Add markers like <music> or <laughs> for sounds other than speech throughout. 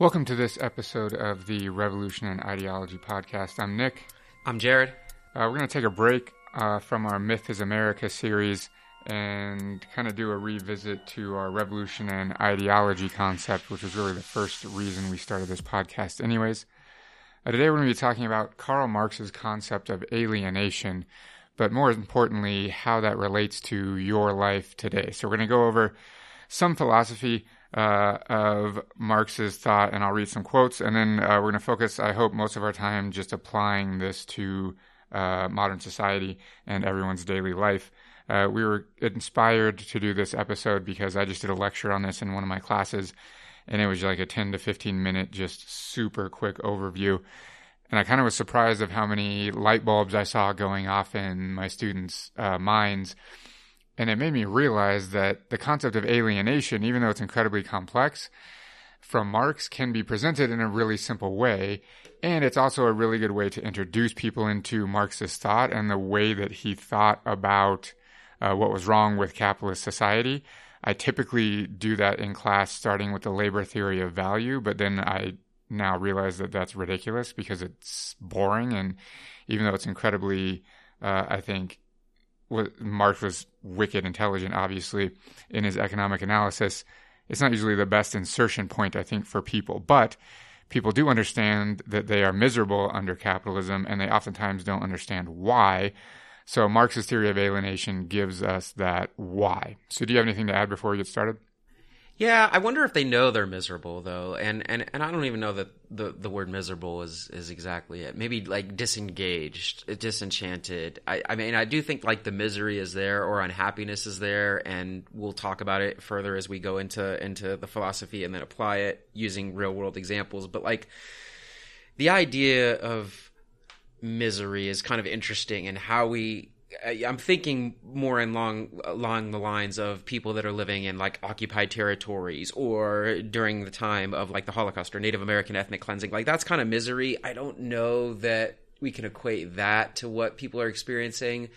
Welcome to this episode of the Revolution and Ideology podcast. I'm Nick. I'm Jared. Uh, we're going to take a break uh, from our Myth is America series and kind of do a revisit to our revolution and ideology concept, which was really the first reason we started this podcast, anyways. Uh, today we're going to be talking about Karl Marx's concept of alienation, but more importantly, how that relates to your life today. So we're going to go over some philosophy uh, of Marx's thought, and I'll read some quotes, and then uh, we're going to focus, I hope, most of our time just applying this to uh, modern society and everyone's daily life. Uh, we were inspired to do this episode because I just did a lecture on this in one of my classes, and it was like a 10 to 15 minute, just super quick overview. And I kind of was surprised of how many light bulbs I saw going off in my students' uh, minds and it made me realize that the concept of alienation, even though it's incredibly complex, from Marx can be presented in a really simple way. And it's also a really good way to introduce people into Marxist thought and the way that he thought about uh, what was wrong with capitalist society. I typically do that in class starting with the labor theory of value, but then I now realize that that's ridiculous because it's boring. And even though it's incredibly, uh, I think, Marx was wicked intelligent, obviously, in his economic analysis. It's not usually the best insertion point, I think, for people, but people do understand that they are miserable under capitalism, and they oftentimes don't understand why. So Marx's theory of alienation gives us that why. So do you have anything to add before we get started? Yeah, I wonder if they know they're miserable though, and and, and I don't even know that the, the word miserable is, is exactly it. Maybe like disengaged, disenchanted. I, I mean, I do think like the misery is there or unhappiness is there, and we'll talk about it further as we go into into the philosophy and then apply it using real world examples. But like the idea of misery is kind of interesting and how we I'm thinking more along along the lines of people that are living in like occupied territories or during the time of like the Holocaust or Native American ethnic cleansing. Like that's kind of misery. I don't know that we can equate that to what people are experiencing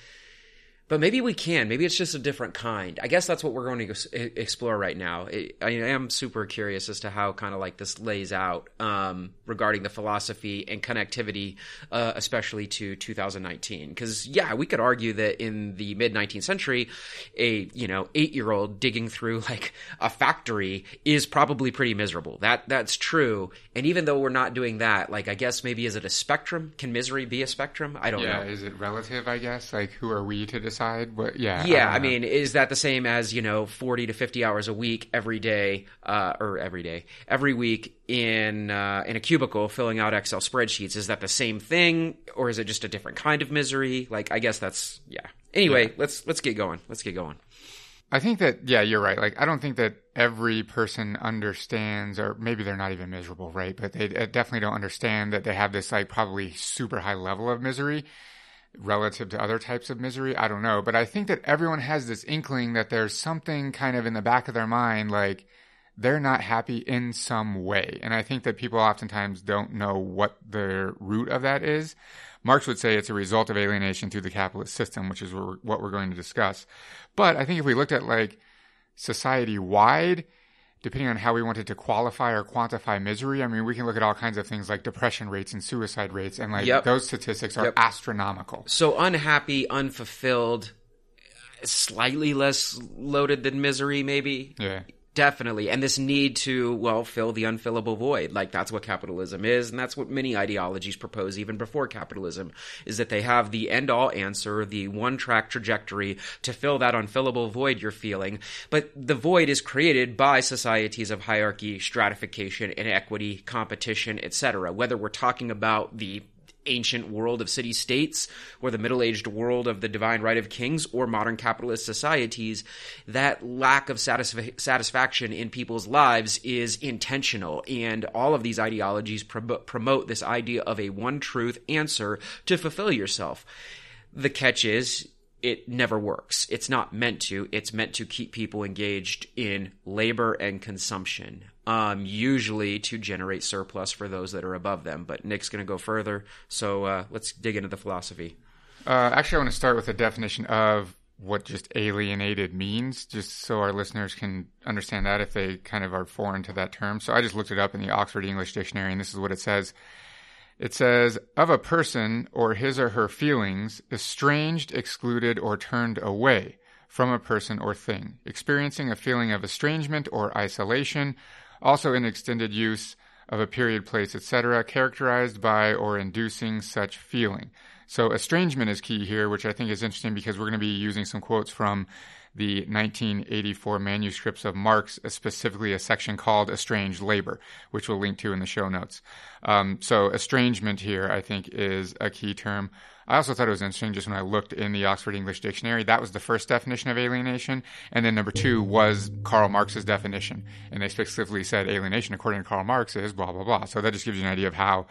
but maybe we can. Maybe it's just a different kind. I guess that's what we're going to explore right now. I am super curious as to how kind of like this lays out um, regarding the philosophy and connectivity, uh, especially to 2019. Because yeah, we could argue that in the mid 19th century, a you know eight year old digging through like a factory is probably pretty miserable. That that's true. And even though we're not doing that, like I guess maybe is it a spectrum? Can misery be a spectrum? I don't yeah, know. Is it relative? I guess. Like who are we to decide? Side? But yeah, yeah. I, I mean, is that the same as you know, forty to fifty hours a week every day, uh, or every day, every week in uh, in a cubicle filling out Excel spreadsheets? Is that the same thing, or is it just a different kind of misery? Like, I guess that's yeah. Anyway, yeah. let's let's get going. Let's get going. I think that yeah, you're right. Like I don't think that every person understands, or maybe they're not even miserable, right? But they definitely don't understand that they have this like probably super high level of misery relative to other types of misery. I don't know. But I think that everyone has this inkling that there's something kind of in the back of their mind, like they're not happy in some way. And I think that people oftentimes don't know what the root of that is. Marx would say it's a result of alienation through the capitalist system, which is what we're going to discuss. But I think if we looked at like society wide, depending on how we wanted to qualify or quantify misery, I mean, we can look at all kinds of things like depression rates and suicide rates, and like yep. those statistics are yep. astronomical. So unhappy, unfulfilled, slightly less loaded than misery, maybe. Yeah. Definitely. And this need to, well, fill the unfillable void. Like that's what capitalism is. And that's what many ideologies propose even before capitalism is that they have the end all answer, the one track trajectory to fill that unfillable void you're feeling. But the void is created by societies of hierarchy, stratification, inequity, competition, etc. Whether we're talking about the ancient world of city states or the middle aged world of the divine right of kings or modern capitalist societies, that lack of satisf- satisfaction in people's lives is intentional. And all of these ideologies promote this idea of a one truth answer to fulfill yourself. The catch is, it never works. It's not meant to. It's meant to keep people engaged in labor and consumption um, usually to generate surplus for those that are above them. But Nick's going to go further, so uh, let's dig into the philosophy. Uh, actually, I want to start with a definition of what just alienated means, just so our listeners can understand that if they kind of are foreign to that term. So I just looked it up in the Oxford English Dictionary, and this is what it says. It says, of a person or his or her feelings, estranged, excluded, or turned away from a person or thing, experiencing a feeling of estrangement or isolation, also in extended use of a period, place, etc., characterized by or inducing such feeling. So estrangement is key here, which I think is interesting because we're going to be using some quotes from the 1984 manuscripts of Marx, specifically a section called Estranged Labor, which we'll link to in the show notes. Um, so estrangement here, I think, is a key term. I also thought it was interesting just when I looked in the Oxford English Dictionary, that was the first definition of alienation. And then number two was Karl Marx's definition. And they specifically said alienation, according to Karl Marx, is blah, blah, blah. So that just gives you an idea of how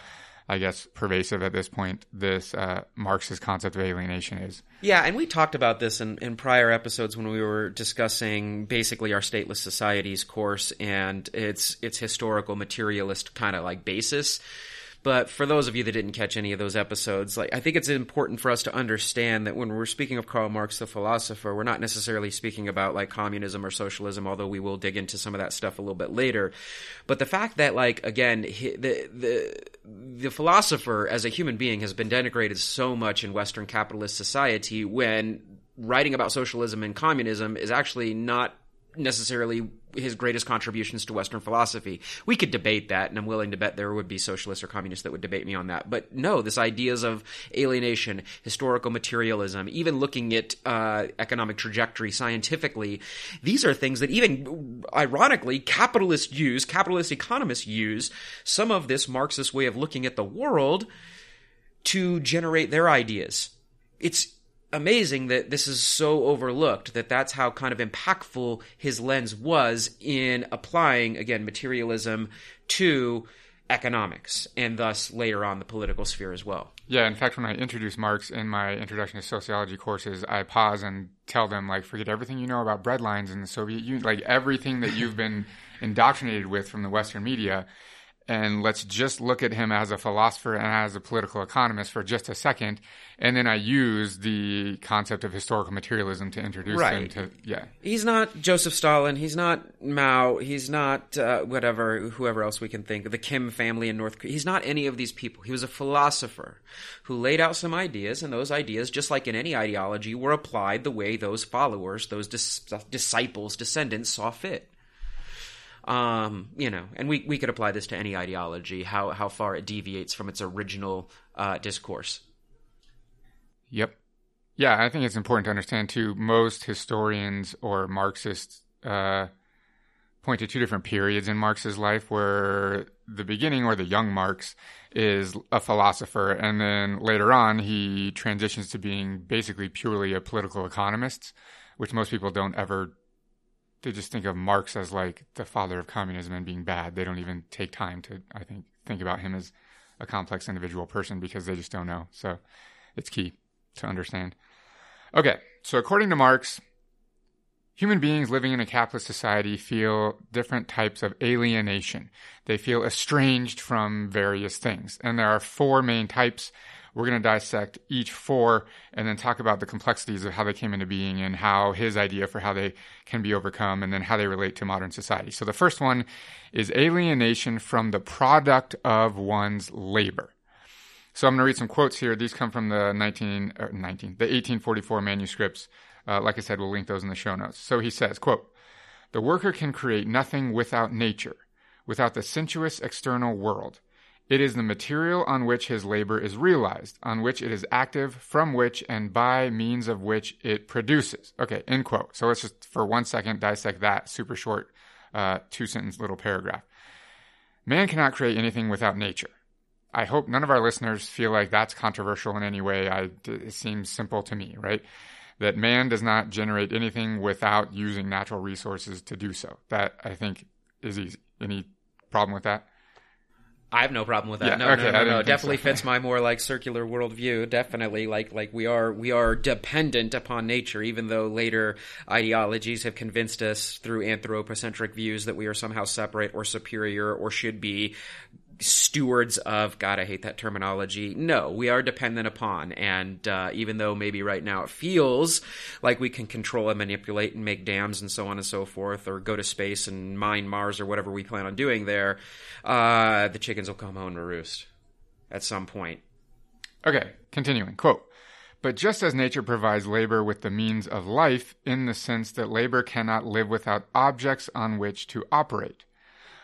I guess, pervasive at this point, this uh, Marxist concept of alienation is. Yeah, and we talked about this in, in prior episodes when we were discussing basically our stateless societies course and its its historical materialist kind of like basis. But for those of you that didn't catch any of those episodes, like I think it's important for us to understand that when we're speaking of Karl Marx, the philosopher, we're not necessarily speaking about like communism or socialism, although we will dig into some of that stuff a little bit later. But the fact that like again, the the the philosopher as a human being has been denigrated so much in Western capitalist society when writing about socialism and communism is actually not necessarily his greatest contributions to Western philosophy. We could debate that, and I'm willing to bet there would be socialists or communists that would debate me on that. But no, this ideas of alienation, historical materialism, even looking at uh, economic trajectory scientifically, these are things that even ironically capitalists use, capitalist economists use some of this Marxist way of looking at the world to generate their ideas. It's amazing that this is so overlooked that that's how kind of impactful his lens was in applying again materialism to economics and thus later on the political sphere as well. Yeah, in fact when I introduce Marx in my introduction to sociology courses, I pause and tell them like forget everything you know about breadlines in the Soviet Union, like everything that you've been <laughs> indoctrinated with from the western media and let's just look at him as a philosopher and as a political economist for just a second. And then I use the concept of historical materialism to introduce right. him to, yeah. He's not Joseph Stalin. He's not Mao. He's not uh, whatever, whoever else we can think, the Kim family in North Korea. He's not any of these people. He was a philosopher who laid out some ideas, and those ideas, just like in any ideology, were applied the way those followers, those dis- disciples, descendants saw fit. Um, you know, and we, we could apply this to any ideology, how, how far it deviates from its original uh, discourse. Yep. Yeah, I think it's important to understand too. Most historians or Marxists uh, point to two different periods in Marx's life where the beginning or the young Marx is a philosopher, and then later on he transitions to being basically purely a political economist, which most people don't ever they just think of Marx as like the father of communism and being bad. They don't even take time to, I think, think about him as a complex individual person because they just don't know. So it's key to understand. Okay, so according to Marx, human beings living in a capitalist society feel different types of alienation. They feel estranged from various things. And there are four main types we're going to dissect each four and then talk about the complexities of how they came into being and how his idea for how they can be overcome and then how they relate to modern society. So the first one is alienation from the product of one's labor. So I'm going to read some quotes here. These come from the 19, 19 the 1844 manuscripts. Uh, like I said, we'll link those in the show notes. So he says, quote, the worker can create nothing without nature, without the sensuous external world. It is the material on which his labor is realized, on which it is active, from which and by means of which it produces. Okay, end quote. So let's just for one second dissect that super short uh, two sentence little paragraph. Man cannot create anything without nature. I hope none of our listeners feel like that's controversial in any way. I, it seems simple to me, right? That man does not generate anything without using natural resources to do so. That I think is easy. Any problem with that? I have no problem with that. Yeah, no, okay, no, no, no. Definitely so. fits my more like circular worldview. Definitely, like like we are we are dependent upon nature, even though later ideologies have convinced us through anthropocentric views that we are somehow separate or superior or should be stewards of god i hate that terminology no we are dependent upon and uh, even though maybe right now it feels like we can control and manipulate and make dams and so on and so forth or go to space and mine mars or whatever we plan on doing there uh, the chickens will come home to roost at some point Okay, continuing. Quote But just as nature provides labor with the means of life, in the sense that labor cannot live without objects on which to operate.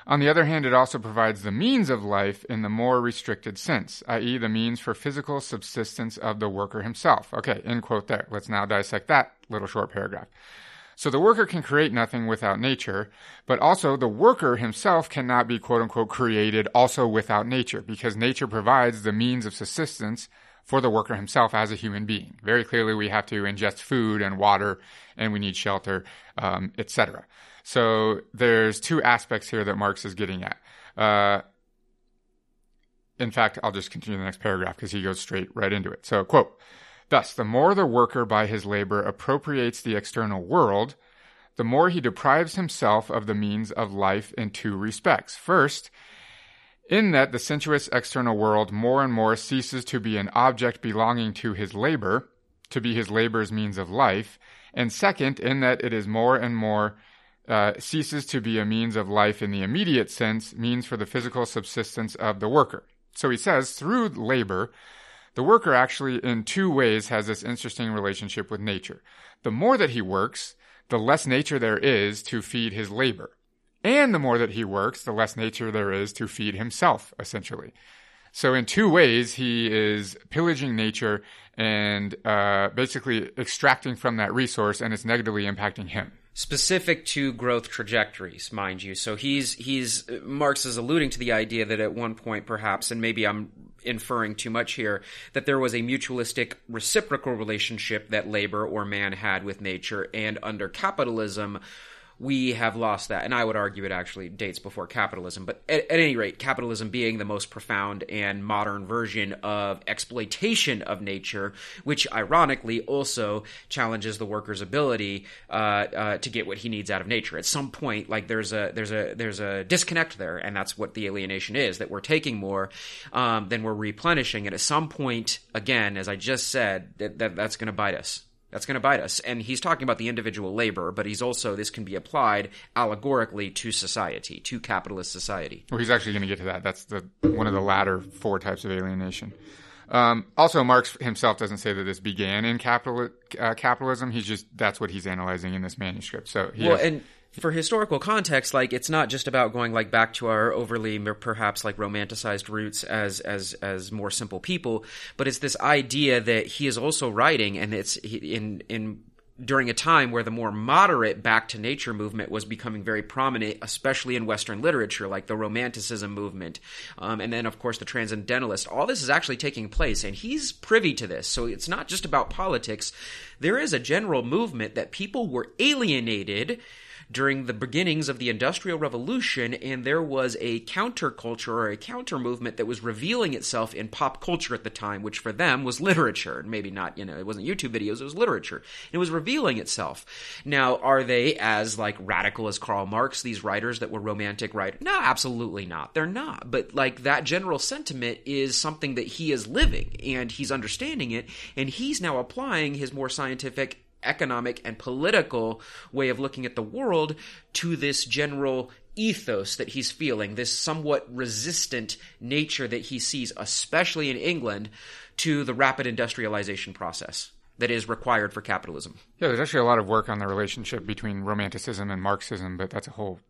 On the other hand, it also provides the means of life in the more restricted sense, i.e., the means for physical subsistence of the worker himself. Okay, end quote there. Let's now dissect that little short paragraph. So the worker can create nothing without nature, but also the worker himself cannot be quote unquote created also without nature because nature provides the means of subsistence for the worker himself as a human being. Very clearly, we have to ingest food and water and we need shelter, um, etc. So there's two aspects here that Marx is getting at. Uh, in fact, I'll just continue the next paragraph because he goes straight right into it. So, quote, Thus, the more the worker by his labor appropriates the external world, the more he deprives himself of the means of life in two respects. First, in that the sensuous external world more and more ceases to be an object belonging to his labor, to be his labor's means of life, and second, in that it is more and more uh, ceases to be a means of life in the immediate sense, means for the physical subsistence of the worker. So he says, through labor, the worker actually, in two ways, has this interesting relationship with nature. The more that he works, the less nature there is to feed his labor. And the more that he works, the less nature there is to feed himself, essentially. So, in two ways, he is pillaging nature and uh, basically extracting from that resource, and it's negatively impacting him specific to growth trajectories, mind you. So he's he's Marx is alluding to the idea that at one point, perhaps, and maybe I'm inferring too much here, that there was a mutualistic reciprocal relationship that labor or man had with nature, and under capitalism, we have lost that. And I would argue it actually dates before capitalism. But at, at, any rate, capitalism being the most profound and modern version of exploitation of nature, which ironically also challenges the worker's ability uh, uh, to get what he needs out of nature. At some point, like there's a there's a there's a disconnect there, and that's what the alienation is. That we're taking more um, than we're replenishing, and at some point, again, as I just said, that, that that's going to bite us. That's going to bite us. And he's talking about the individual labor, but he's also, this can be applied allegorically to society, to capitalist society. Well, he's actually going to get to that. That's the one of the latter four types of alienation. Um, also, Marx himself doesn't say that this began in capital, uh, capitalism. He's just that's what he's analyzing in this manuscript. So, well, has, and for historical context, like it's not just about going like back to our overly perhaps like romanticized roots as as as more simple people, but it's this idea that he is also writing, and it's in in during a time where the more moderate back to nature movement was becoming very prominent, especially in Western literature, like the Romanticism movement, um, and then of course the Transcendentalist. All this is actually taking place, and he's privy to this. So it's not just about politics. There is a general movement that people were alienated during the beginnings of the Industrial Revolution, and there was a counterculture or a counter movement that was revealing itself in pop culture at the time, which for them was literature. Maybe not, you know, it wasn't YouTube videos, it was literature. It was revealing itself. Now, are they as like radical as Karl Marx, these writers that were romantic writers? No, absolutely not. They're not. But like that general sentiment is something that he is living and he's understanding it, and he's now applying his more scientific economic and political way of looking at the world to this general ethos that he's feeling, this somewhat resistant nature that he sees, especially in England, to the rapid industrialization process that is required for capitalism. Yeah, there's actually a lot of work on the relationship between Romanticism and Marxism, but that's a whole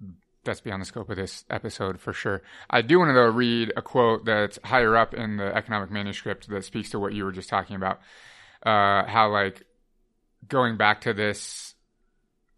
that's beyond the scope of this episode for sure. I do want to though read a quote that's higher up in the economic manuscript that speaks to what you were just talking about. Uh, how like going back to this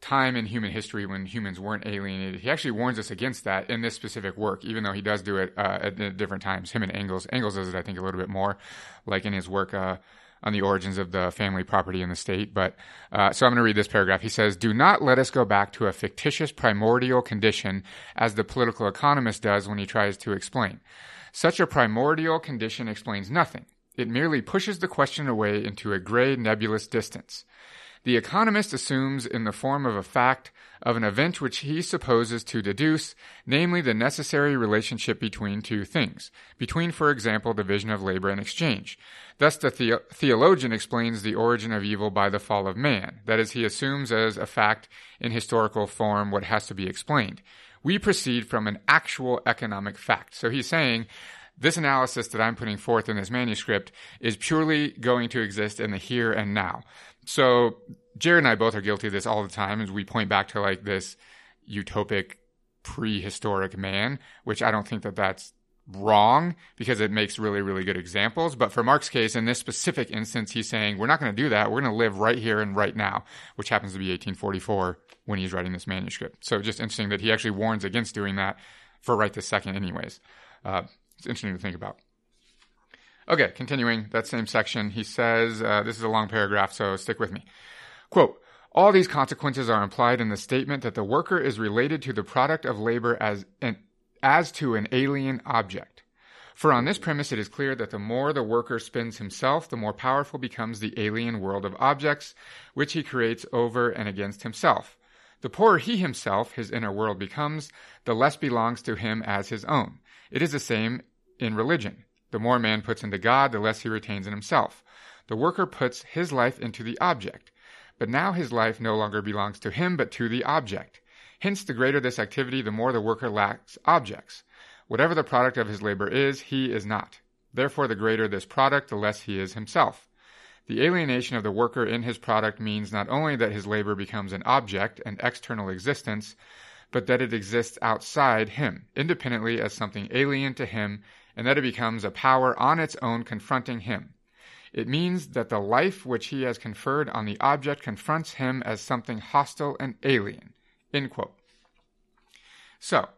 time in human history when humans weren't alienated. He actually warns us against that in this specific work, even though he does do it uh, at, different times. Him and Engels. Engels does it, I think, a little bit more, like in his work uh, on the origins of the family property in the state. But uh, so I'm going to read this paragraph. He says, "Do not let us go back to a fictitious primordial condition, as the political economist does when he tries to explain. Such a primordial condition explains nothing." It merely pushes the question away into a gray, nebulous distance. The economist assumes in the form of a fact of an event which he supposes to deduce, namely the necessary relationship between two things, between, for example, division of labor and exchange. Thus, the, the- theologian explains the origin of evil by the fall of man. That is, he assumes as a fact in historical form what has to be explained. We proceed from an actual economic fact. So he's saying this analysis that I'm putting forth in this manuscript is purely going to exist in the here and now. So Jared and I both are guilty of this all the time as we point back to like this utopic prehistoric man, which I don't think that that's wrong because it makes really, really good examples. But for Marx case, in this specific instance, he's saying, we're not going to do that. We're going to live right here and right now, which happens to be 1844 when he's writing this manuscript. So just interesting that he actually warns against doing that for right this second, anyways. Uh, it's interesting to think about. Okay, continuing that same section, he says, uh, this is a long paragraph, so stick with me. Quote, all these consequences are implied in the statement that the worker is related to the product of labor as an, as to an alien object. For on this premise, it is clear that the more the worker spins himself, the more powerful becomes the alien world of objects, which he creates over and against himself. The poorer he himself, his inner world, becomes, the less belongs to him as his own. It is the same in religion. The more man puts into God, the less he retains in himself. The worker puts his life into the object. But now his life no longer belongs to him, but to the object. Hence, the greater this activity, the more the worker lacks objects. Whatever the product of his labor is, he is not. Therefore, the greater this product, the less he is himself. The alienation of the worker in his product means not only that his labor becomes an object, an external existence, but that it exists outside him, independently as something alien to him, and that it becomes a power on its own confronting him. It means that the life which he has conferred on the object confronts him as something hostile and alien. So,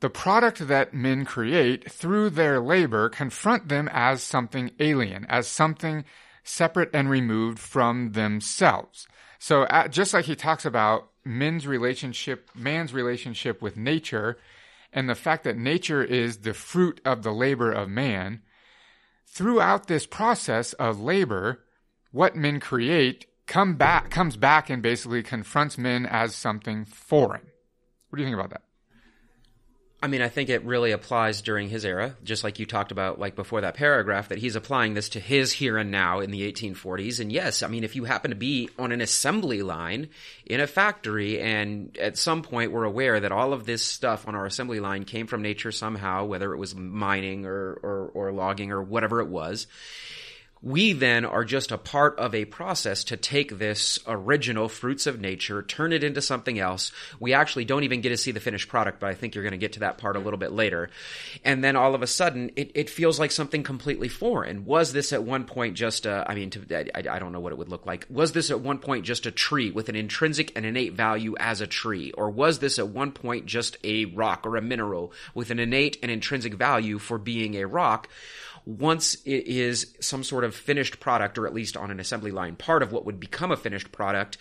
the product that men create through their labor confront them as something alien, as something separate and removed from themselves. So, just like he talks about men's relationship, man's relationship with nature, and the fact that nature is the fruit of the labor of man, throughout this process of labor, what men create come back comes back and basically confronts men as something foreign. What do you think about that? I mean, I think it really applies during his era, just like you talked about, like before that paragraph, that he's applying this to his here and now in the 1840s. And yes, I mean, if you happen to be on an assembly line in a factory, and at some point we're aware that all of this stuff on our assembly line came from nature somehow, whether it was mining or, or, or logging or whatever it was, we then are just a part of a process to take this original fruits of nature, turn it into something else. We actually don't even get to see the finished product, but I think you're going to get to that part a little bit later. And then all of a sudden, it, it feels like something completely foreign. Was this at one point just a, I mean, to, I, I don't know what it would look like. Was this at one point just a tree with an intrinsic and innate value as a tree? Or was this at one point just a rock or a mineral with an innate and intrinsic value for being a rock? Once it is some sort of finished product, or at least on an assembly line, part of what would become a finished product,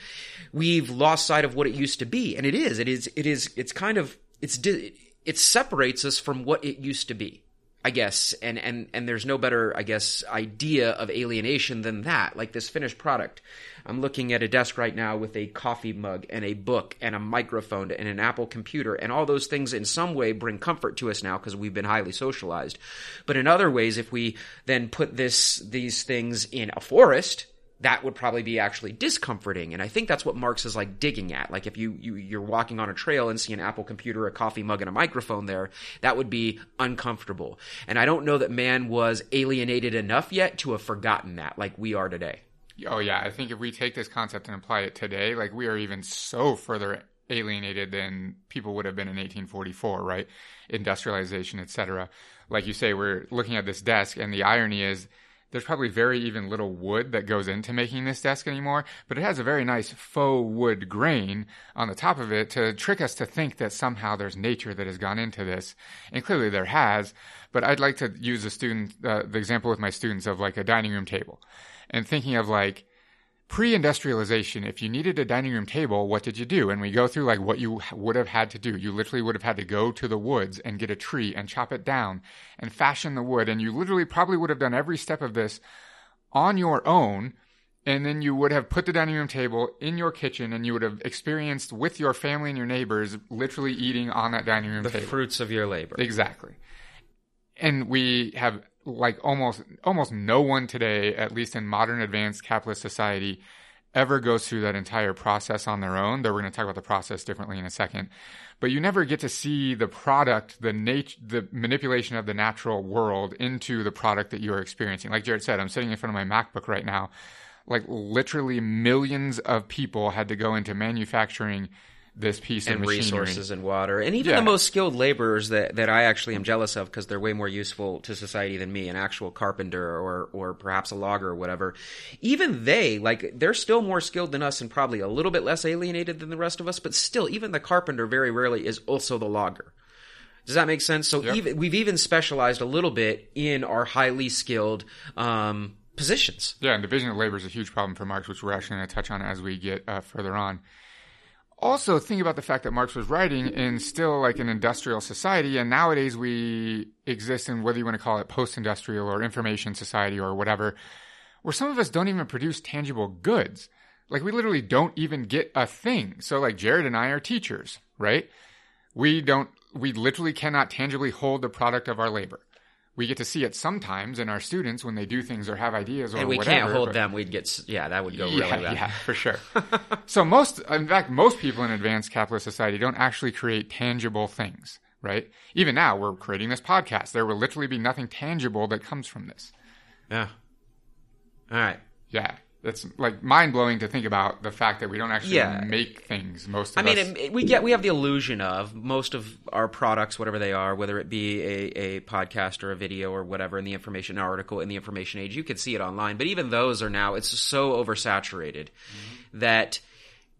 we've lost sight of what it used to be. And it is, it is, it is, it's kind of, it's, it separates us from what it used to be. I guess, and, and, and there's no better, I guess, idea of alienation than that, like this finished product. I'm looking at a desk right now with a coffee mug and a book and a microphone and an Apple computer, and all those things in some way bring comfort to us now because we've been highly socialized. But in other ways, if we then put this, these things in a forest, that would probably be actually discomforting. And I think that's what Marx is like digging at. Like if you, you you're walking on a trail and see an Apple computer, a coffee mug, and a microphone there, that would be uncomfortable. And I don't know that man was alienated enough yet to have forgotten that, like we are today. Oh yeah, I think if we take this concept and apply it today, like we are even so further alienated than people would have been in 1844, right? Industrialization, etc. Like you say, we're looking at this desk, and the irony is there's probably very even little wood that goes into making this desk anymore, but it has a very nice faux wood grain on the top of it to trick us to think that somehow there's nature that has gone into this. And clearly there has, but I'd like to use the student, uh, the example with my students of like a dining room table and thinking of like, pre-industrialization if you needed a dining room table what did you do and we go through like what you would have had to do you literally would have had to go to the woods and get a tree and chop it down and fashion the wood and you literally probably would have done every step of this on your own and then you would have put the dining room table in your kitchen and you would have experienced with your family and your neighbors literally eating on that dining room The table. fruits of your labor. Exactly. And we have like almost almost no one today, at least in modern advanced capitalist society, ever goes through that entire process on their own. Though we're going to talk about the process differently in a second. But you never get to see the product, the nat- the manipulation of the natural world into the product that you are experiencing. Like Jared said, I'm sitting in front of my MacBook right now. Like literally millions of people had to go into manufacturing this piece and of machinery. resources and water and even Yeah. the most skilled laborers that, that I actually am jealous of because they're way more useful to society than me an actual carpenter or or perhaps a logger or whatever even they like they're still more skilled than us and probably a little bit less alienated than the rest of us but still even the carpenter very rarely is also the logger does that make sense so even we've even specialized a little bit in our highly skilled um, positions Yeah, and division of labor is a huge problem for Marx, which we're actually going to touch on as we get uh, further on. Also, think about the fact that Marx was writing in still like an industrial society, and nowadays we exist in whether you want to call it post-industrial or information society or whatever, where some of us don't even produce tangible goods. Like we literally don't even get a thing. So, like Jared and I are teachers, right? We don't. We literally cannot tangibly hold the product of our labor. We get to see it sometimes in our students when they do things or have ideas or and we whatever. can't hold but- them we'd get yeah that would go really yeah, bad yeah, for sure. <laughs> so most, in fact, most people in advanced capitalist society don't actually create tangible things, right? Even now, we're creating this podcast. There will literally be nothing tangible that comes from this. yeah all right Yeah, it's like mind blowing to think about the fact that we don't actually Yeah. make things. Most of the time. I mean, us. it, it- we get we have the illusion of most of our products, whatever they are, whether it be a, a podcast or a video or whatever, in the information article in the information age, you can see it online. But even those are now it's so oversaturated mm-hmm. that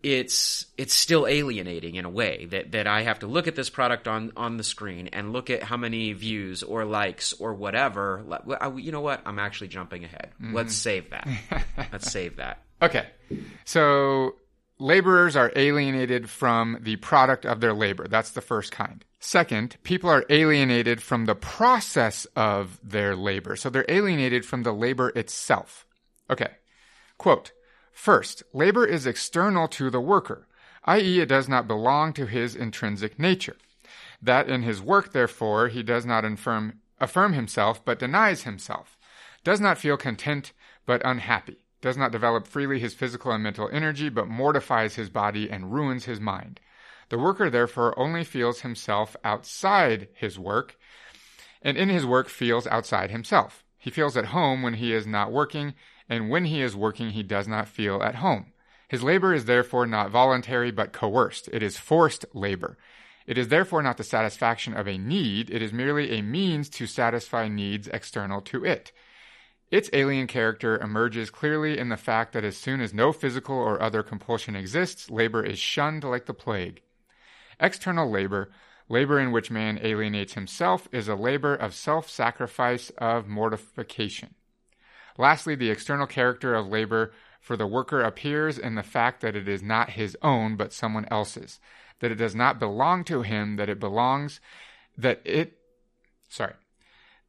it's it's still alienating in a way that that I have to look at this product on on the screen and look at how many views or likes or whatever. Let- well, I- You know what? I'm actually jumping ahead. Mm-hmm. Let's save that. <laughs> Let's save that. Okay. So laborers are alienated from the product of their labor. That's the first kind. Second, people are alienated from the process of their labor. So they're alienated from the labor itself. Okay. Quote, First, labor is external to the worker, i.e., it does not belong to his intrinsic nature. That in his work, therefore, he does not affirm, affirm himself, but denies himself, does not feel content, but unhappy, does not develop freely his physical and mental energy, but mortifies his body and ruins his mind. The worker, therefore, only feels himself outside his work, and in his work feels outside himself. He feels at home when he is not working, and when he is working, he does not feel at home. His labor is therefore not voluntary but coerced. It is forced labor. It is therefore not the satisfaction of a need, it is merely a means to satisfy needs external to it. Its alien character emerges clearly in the fact that as soon as no physical or other compulsion exists, labor is shunned like the plague. External labor, labor in which man alienates himself, is a labor of self sacrifice, of mortification. Lastly, the external character of labor for the worker appears in the fact that it is not his own, but someone else's, that it does not belong to him, that it belongs, that it, sorry,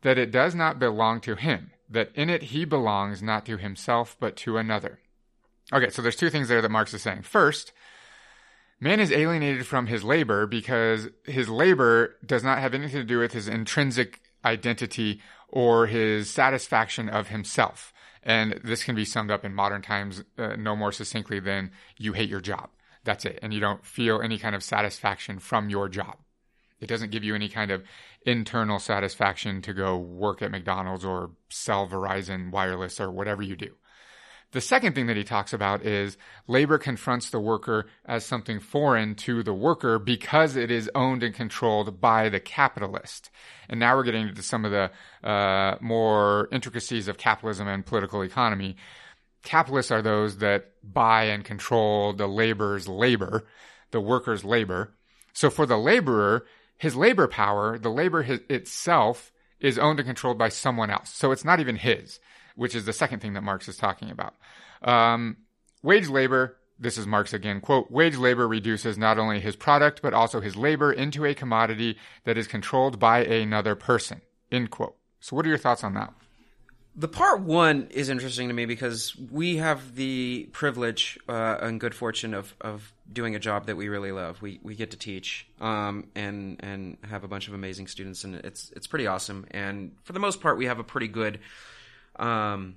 that it does not belong to him, that in it he belongs not to himself, but to another. Okay, so there's two things there that Marx is saying. First, man is alienated from his labor because his labor does not have anything to do with his intrinsic identity or his satisfaction of himself. And this can be summed up in modern times uh, no more succinctly than you hate your job. That's it. And you don't feel any kind of satisfaction from your job. It doesn't give you any kind of internal satisfaction to go work at McDonald's or sell Verizon Wireless or whatever you do. The second thing that he talks about is labor confronts the worker as something foreign to the worker because it is owned and controlled by the capitalist. And now we're getting into some of the uh, more intricacies of capitalism and political economy. Capitalists are those that buy and control the laborer's labor, the worker's labor. So for the laborer, his labor power, the labor his, itself, is owned and controlled by someone else. So it's not even his, which is the second thing that Marx is talking about. Um, wage labor, this is Marx again, quote, wage labor reduces not only his product, but also his labor into a commodity that is controlled by another person, end quote. So what are your thoughts on that? The part one is interesting to me because we have the privilege uh, and good fortune of, of doing a job that we really love. We we get to teach um, and and have a bunch of amazing students, and it's it's pretty awesome. And for the most part, we have a pretty good. Um,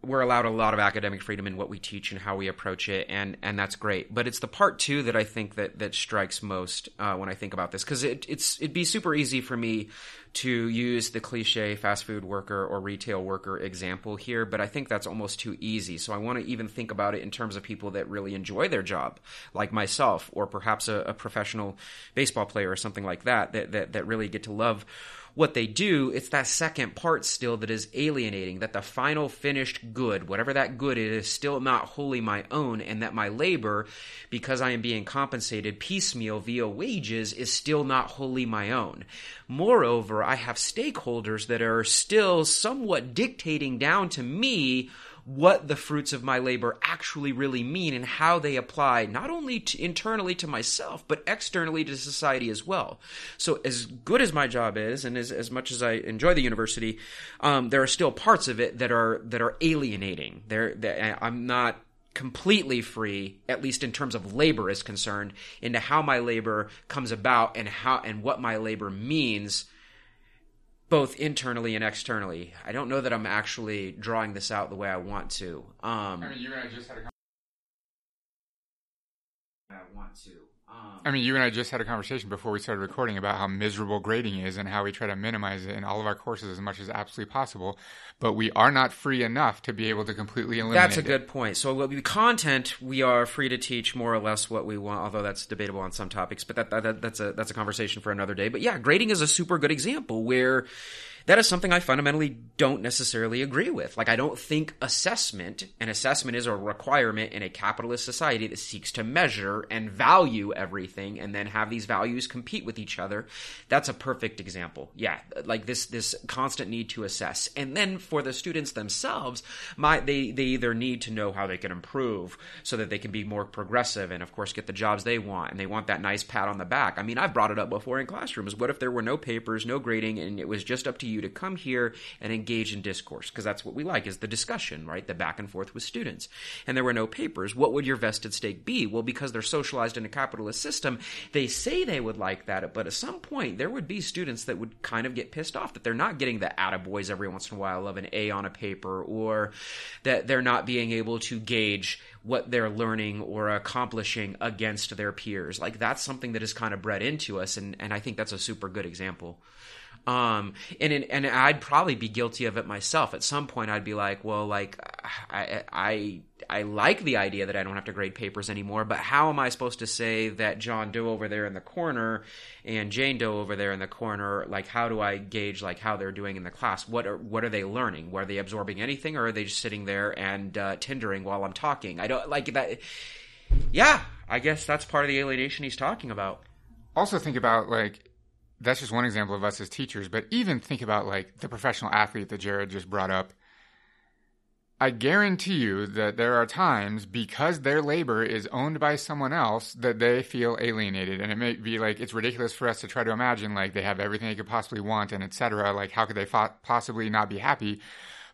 we're allowed a lot of academic freedom in what we teach and how we approach it, and and that's great. But it's the part two that I think that that strikes most uh, when I think about this, because it, it's it'd be super easy for me to use the cliche fast food worker or retail worker example here, but I think that's almost too easy. So I want to even think about it in terms of people that really enjoy their job, like myself, or perhaps a, a professional baseball player or something like that, that that that really get to love what they do, it's that second part still that is alienating, that the final finished good, whatever that good is, is still not wholly my own, and that my labor, because I am being compensated piecemeal via wages, is still not wholly my own. Moreover, I have stakeholders that are still somewhat dictating down to me what the fruits of my labor actually really mean and how they apply not only to internally to myself but externally to society as well. So as good as my job is and as, as much as i enjoy the university um, there are still parts of it that are that are alienating. There i'm not completely free at least in terms of labor is concerned into how my labor comes about and how and what my labor means both internally and externally. I don't know that I'm actually drawing this out the way I want to. Um, I mean, you and I just had a. I want to. Um, I mean, you and I just had a conversation before we started recording about how miserable grading is and how we try to minimize it in all of our courses as much as absolutely possible. But we are not free enough to be able to completely eliminate. That's a it. good point. So, we content, we are free to teach more or less what we want, although that's debatable on some topics. But that, that that's a that's a conversation for another day. But yeah, grading is a super good example where that is something I fundamentally don't necessarily agree with. Like, I don't think assessment, and assessment is a requirement in a capitalist society that seeks to measure and value everything and then have these values compete with each other. That's a perfect example. Yeah, like this, this constant need to assess. And then for the students themselves, my, they, they either need to know how they can improve so that they can be more progressive and, of course, get the jobs they want. And they want that nice pat on the back. I mean, I've brought it up before in classrooms. What if there were no papers, no grading, and it was just up to you you to come here and engage in discourse because that's what we like is the discussion, right? The back and forth with students. And there were no papers. What would your vested stake be? Well, because they're socialized in a capitalist system, they say they would like that, but at some point there would be students that would kind of get pissed off that they're not getting the attaboys every once in a while of an A on a paper or that they're not being able to gauge what they're learning or accomplishing against their peers. Like that's something that is kind of bred into us and, and I think that's a super good example. Um, and and I'd probably be guilty of it myself. At some point, I'd be like, well, like I I I like the idea that I don't have to grade papers anymore, but how am I supposed to say that John Doe over there in the corner and Jane Doe over there in the corner, like how do I gauge like how they're doing in the class? What are what are they learning? Are they absorbing anything, or are they just sitting there and uh, tindering while I'm talking? I don't like that. Yeah, I guess that's part of the alienation he's talking about. Also, think about like that's just one example of us as teachers, but even think about like the professional athlete that Jared just brought up. I guarantee you that there are times because their labor is owned by someone else that they feel alienated. And it may be like, it's ridiculous for us to try to imagine like they have everything they could possibly want and etc. Like, how could they fo- possibly not be happy?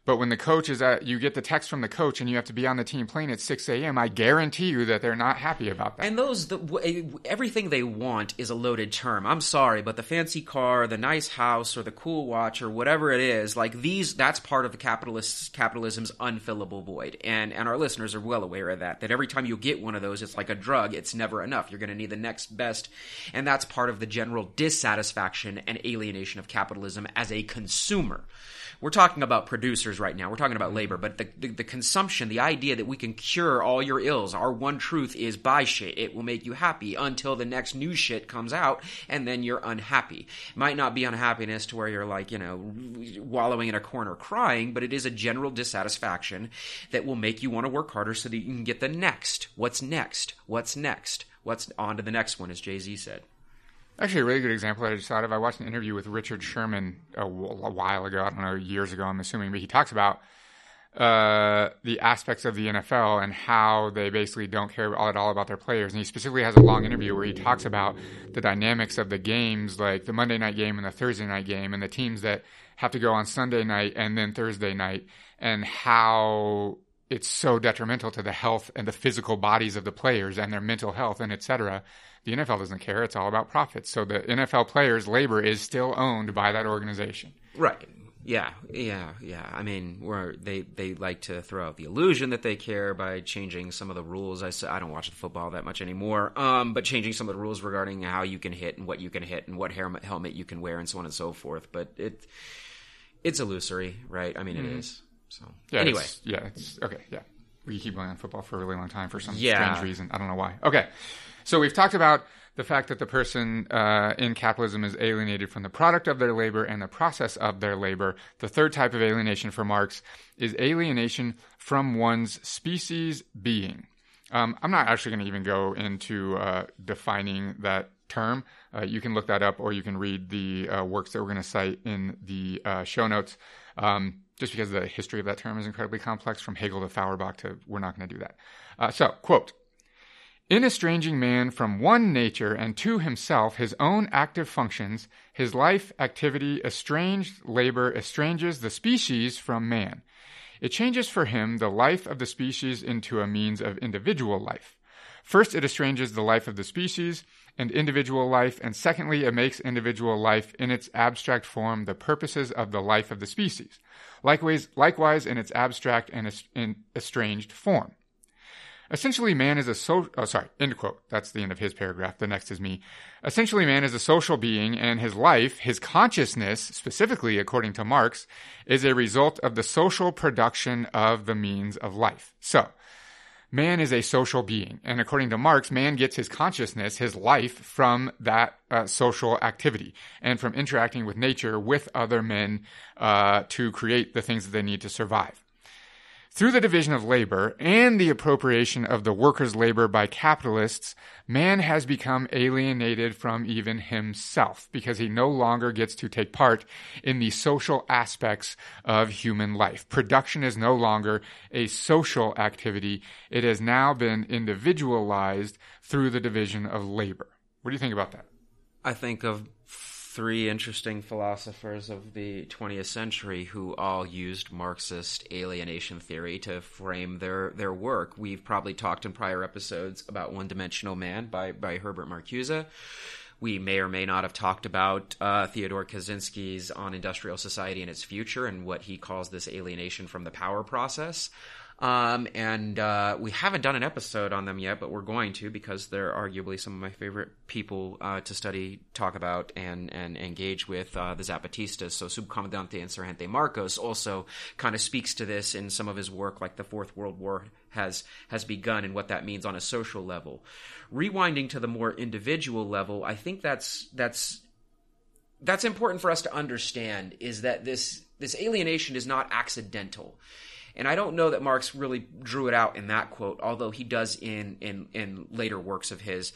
But when the coach is at, you get the text from the coach and you have to be on the team plane at 6 a.m., I guarantee you that they're not happy about that. And those, the, eh, everything they want is a loaded term. I'm sorry, but the fancy car, the nice house, or the cool watch, or whatever it is, like these, that's part of the capitalist, capitalism's unfillable void. And, and our listeners are well aware of that, that every time you get one of those, it's like a drug. It's never enough. You're going to need the next best. And that's part of the general dissatisfaction and alienation of capitalism as a consumer we're talking about producers right now. We're talking about labor, but the, the, the, consumption, the idea that we can cure all your ills, our one truth is buy shit. It will make you happy until the next new shit comes out, and then you're unhappy. It might not be unhappiness to where you're like, you know, wallowing in a corner crying, but it is a general dissatisfaction that will make you want to work harder so that you can get the next. What's next? What's next? What's on to the next one, as Jay Z said. Actually, a really good example that I just thought of. I watched an interview with Richard Sherman a, while ago. I don't know, years ago, I'm assuming, but he talks about uh, the aspects of the NFL and how they basically don't care at all about their players. And he specifically has a long interview where he talks about the dynamics of the games, like the Monday night game and the Thursday night game, and the teams that have to go on Sunday night and then Thursday night, and how it's so detrimental to the health and the physical bodies of the players and their mental health and etc. The NFL doesn't care. It's all about profits. So the NFL players' labor is still owned by that organization. Right. Yeah, yeah, yeah. I mean, where they they like to throw out the illusion that they care by changing some of the rules. I I don't watch the football that much anymore. Um, but changing some of the rules regarding how you can hit and what you can hit and what helmet you can wear and so on and so forth. But it it's illusory, right? I mean, mm-hmm. it is. So yeah, anyway, it's, yeah, it's okay. Yeah, we keep going on football for a really long time for some yeah. strange reason. I don't know why. Okay, so we've talked about the fact that the person uh, in capitalism is alienated from the product of their labor and the process of their labor. The third type of alienation for Marx is alienation from one's species being. Um, I'm not actually going to even go into uh, defining that term. Uh, you can look that up or you can read the uh, works that we're going to cite in the uh, show notes. Um, just because the history of that term is incredibly complex, from Hegel to Feuerbach to, we're not going to do that. Uh, so, quote, in estranging man from one nature and to himself his own active functions, his life, activity, estranged labor estranges the species from man. It changes for him the life of the species into a means of individual life. First, it estranges the life of the species and individual life, and secondly, it makes individual life in its abstract form the purposes of the life of the species. Likewise, likewise in its abstract and estranged form. Essentially, man is a so, oh, sorry, end quote. That's the end of his paragraph. The next is me. Essentially, man is a social being and his life, his consciousness, specifically according to Marx, is a result of the social production of the means of life. So, man is a social being. And according to Marx, man gets his consciousness, his life from that uh, social activity and from interacting with nature, with other men, uh, to create the things that they need to survive. Through the division of labor and the appropriation of the workers' labor by capitalists, man has become alienated from even himself because he no longer gets to take part in the social aspects of human life. Production is no longer a social activity. It has now been individualized through the division of labor. What do you think about that? I think of three interesting philosophers of the 20th century who all used Marxist alienation theory to frame their, their work. We've probably talked in prior episodes about One Dimensional Man by, by Herbert Marcuse. We may or may not have talked about uh, Theodore Kaczynski's On Industrial Society and Its Future and what he calls this alienation from the power process. Um, and uh, we haven't done an episode on them yet, but we're going to because they're arguably some of my favorite people uh, to study, talk about, and and engage with uh, the Zapatistas. So Subcomandante Insurgente Marcos also kind of speaks to this in some of his work, like the Fourth World War has has begun and what that means on a social level. Rewinding to the more individual level, I think that's that's that's important for us to understand is that this this alienation is not accidental and I don't know that Marx really drew it out in that quote, although he does in in, in later works of his.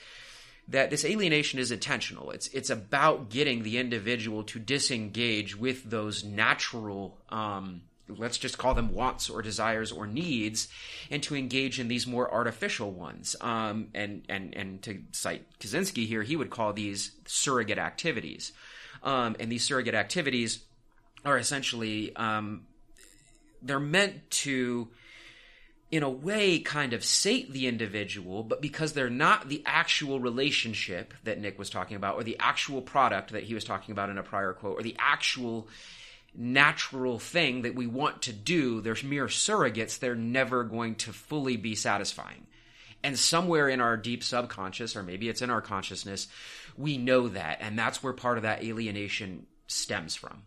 That this alienation is intentional. It's it's about getting the individual to disengage with those natural um, let's just call them wants or desires or needs, and to engage in these more artificial ones. Um, and and and to cite Kaczynski here, he would call these surrogate activities. Um, and these surrogate activities are essentially um, they're meant to in a way kind of sate the individual but because they're not the actual relationship that Nick was talking about or the actual product that he was talking about in a prior quote or the actual natural thing that we want to do they're mere surrogates they're never going to fully be satisfying. And somewhere in our deep subconscious or maybe it's in our consciousness we know that and that's where part of that alienation stems from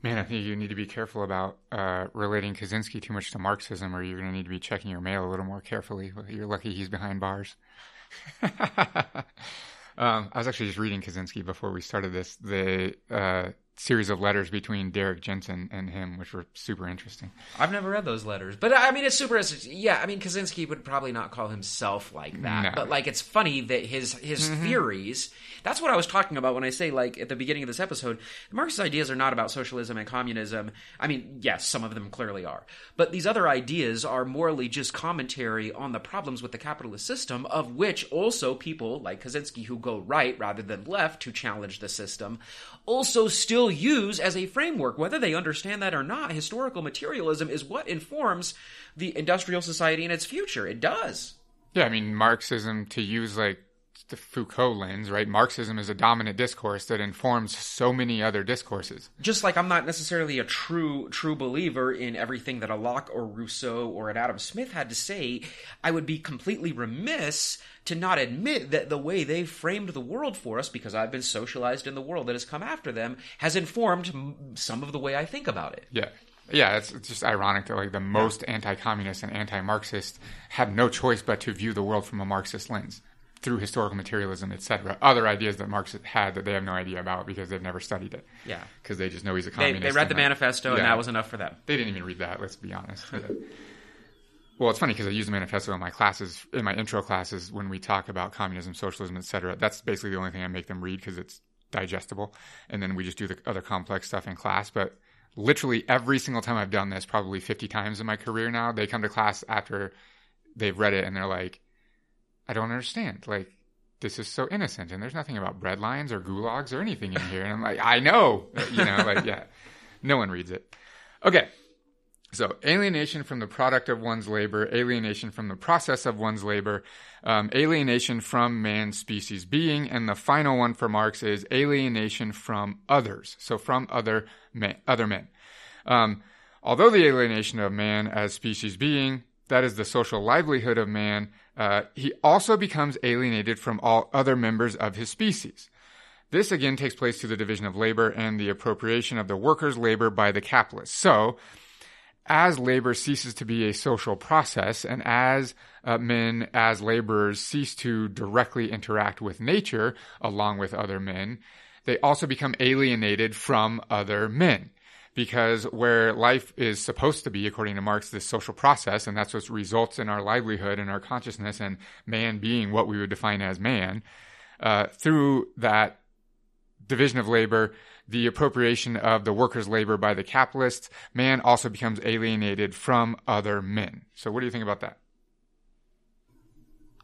Man, I think you need to be careful about uh, relating Kaczynski too much to Marxism, or you're going to need to be checking your mail a little more carefully. You're lucky he's behind bars. <laughs> um, I was actually just reading Kaczynski before we started this. The uh, series of letters between Derrick Jensen and him, which were super interesting. I've never read those letters, but I mean, it's super. interesting. Yeah, I mean, Kaczynski would probably not call himself like that, No. but like, it's funny that his his mm-hmm. theories. That's what I was talking about when I say like at the beginning of this episode, Marx's ideas are not about socialism and communism. I mean, yes, some of them clearly are, but these other ideas are morally just commentary on the problems with the capitalist system, of which also people like Kaczynski who go right rather than left to challenge the system also still use as a framework, whether they understand that or not. Historical materialism is what informs the industrial society and its future. It does. Yeah, I mean, Marxism, to use like the Foucault lens, right? Marxism is a dominant discourse that informs so many other discourses. Just like I'm not necessarily a true true believer in everything that a Locke or Rousseau or an Adam Smith had to say, I would be completely remiss to not admit that the way they framed the world for us, because I've been socialized in the world that has come after them, has informed some of the way I think about it. Yeah. Yeah, it's, it's just ironic that like the most anti-communist and anti-Marxist have no choice but to view the world from a Marxist lens through historical materialism, etc. Other ideas that Marx had that they have no idea about because they've never studied it. Yeah. because they just know he's a communist. they read the like, manifesto, and that was enough for them. They didn't even read that. Let's be honest. <laughs> well, it's funny because I use the manifesto in my classes, in my intro classes, when we talk about communism, socialism, etc. That's basically the only thing I make them read because it's digestible, and then we just do the other complex stuff in class. But literally every single time I've done this, probably 50 times in my career now, they come to class after they've read it and they're like, "I don't understand. Like, this is so innocent, and there's nothing about bread lines or gulags or anything in here." And I'm like, "I know, you know, like yeah." No one reads it. Okay. So, alienation from the product of one's labor, alienation from the process of one's labor, um, alienation from man's species being, and the final one for Marx is alienation from others. So, from other men. Other men. Um, although the alienation of man as species being, that is the social livelihood of man, uh, he also becomes alienated from all other members of his species. This again takes place through the division of labor and the appropriation of the workers' labor by the capitalists. So, as labor ceases to be a social process and as uh, men, as laborers, cease to directly interact with nature along with other men, they also become alienated from other men. Because where life is supposed to be, according to Marx, this social process, and that's what results in our livelihood and our consciousness and man being what we would define as man, uh, through that division of labor, the appropriation of the workers' labor by the capitalists, man also becomes alienated from other men. So, what do you think about that?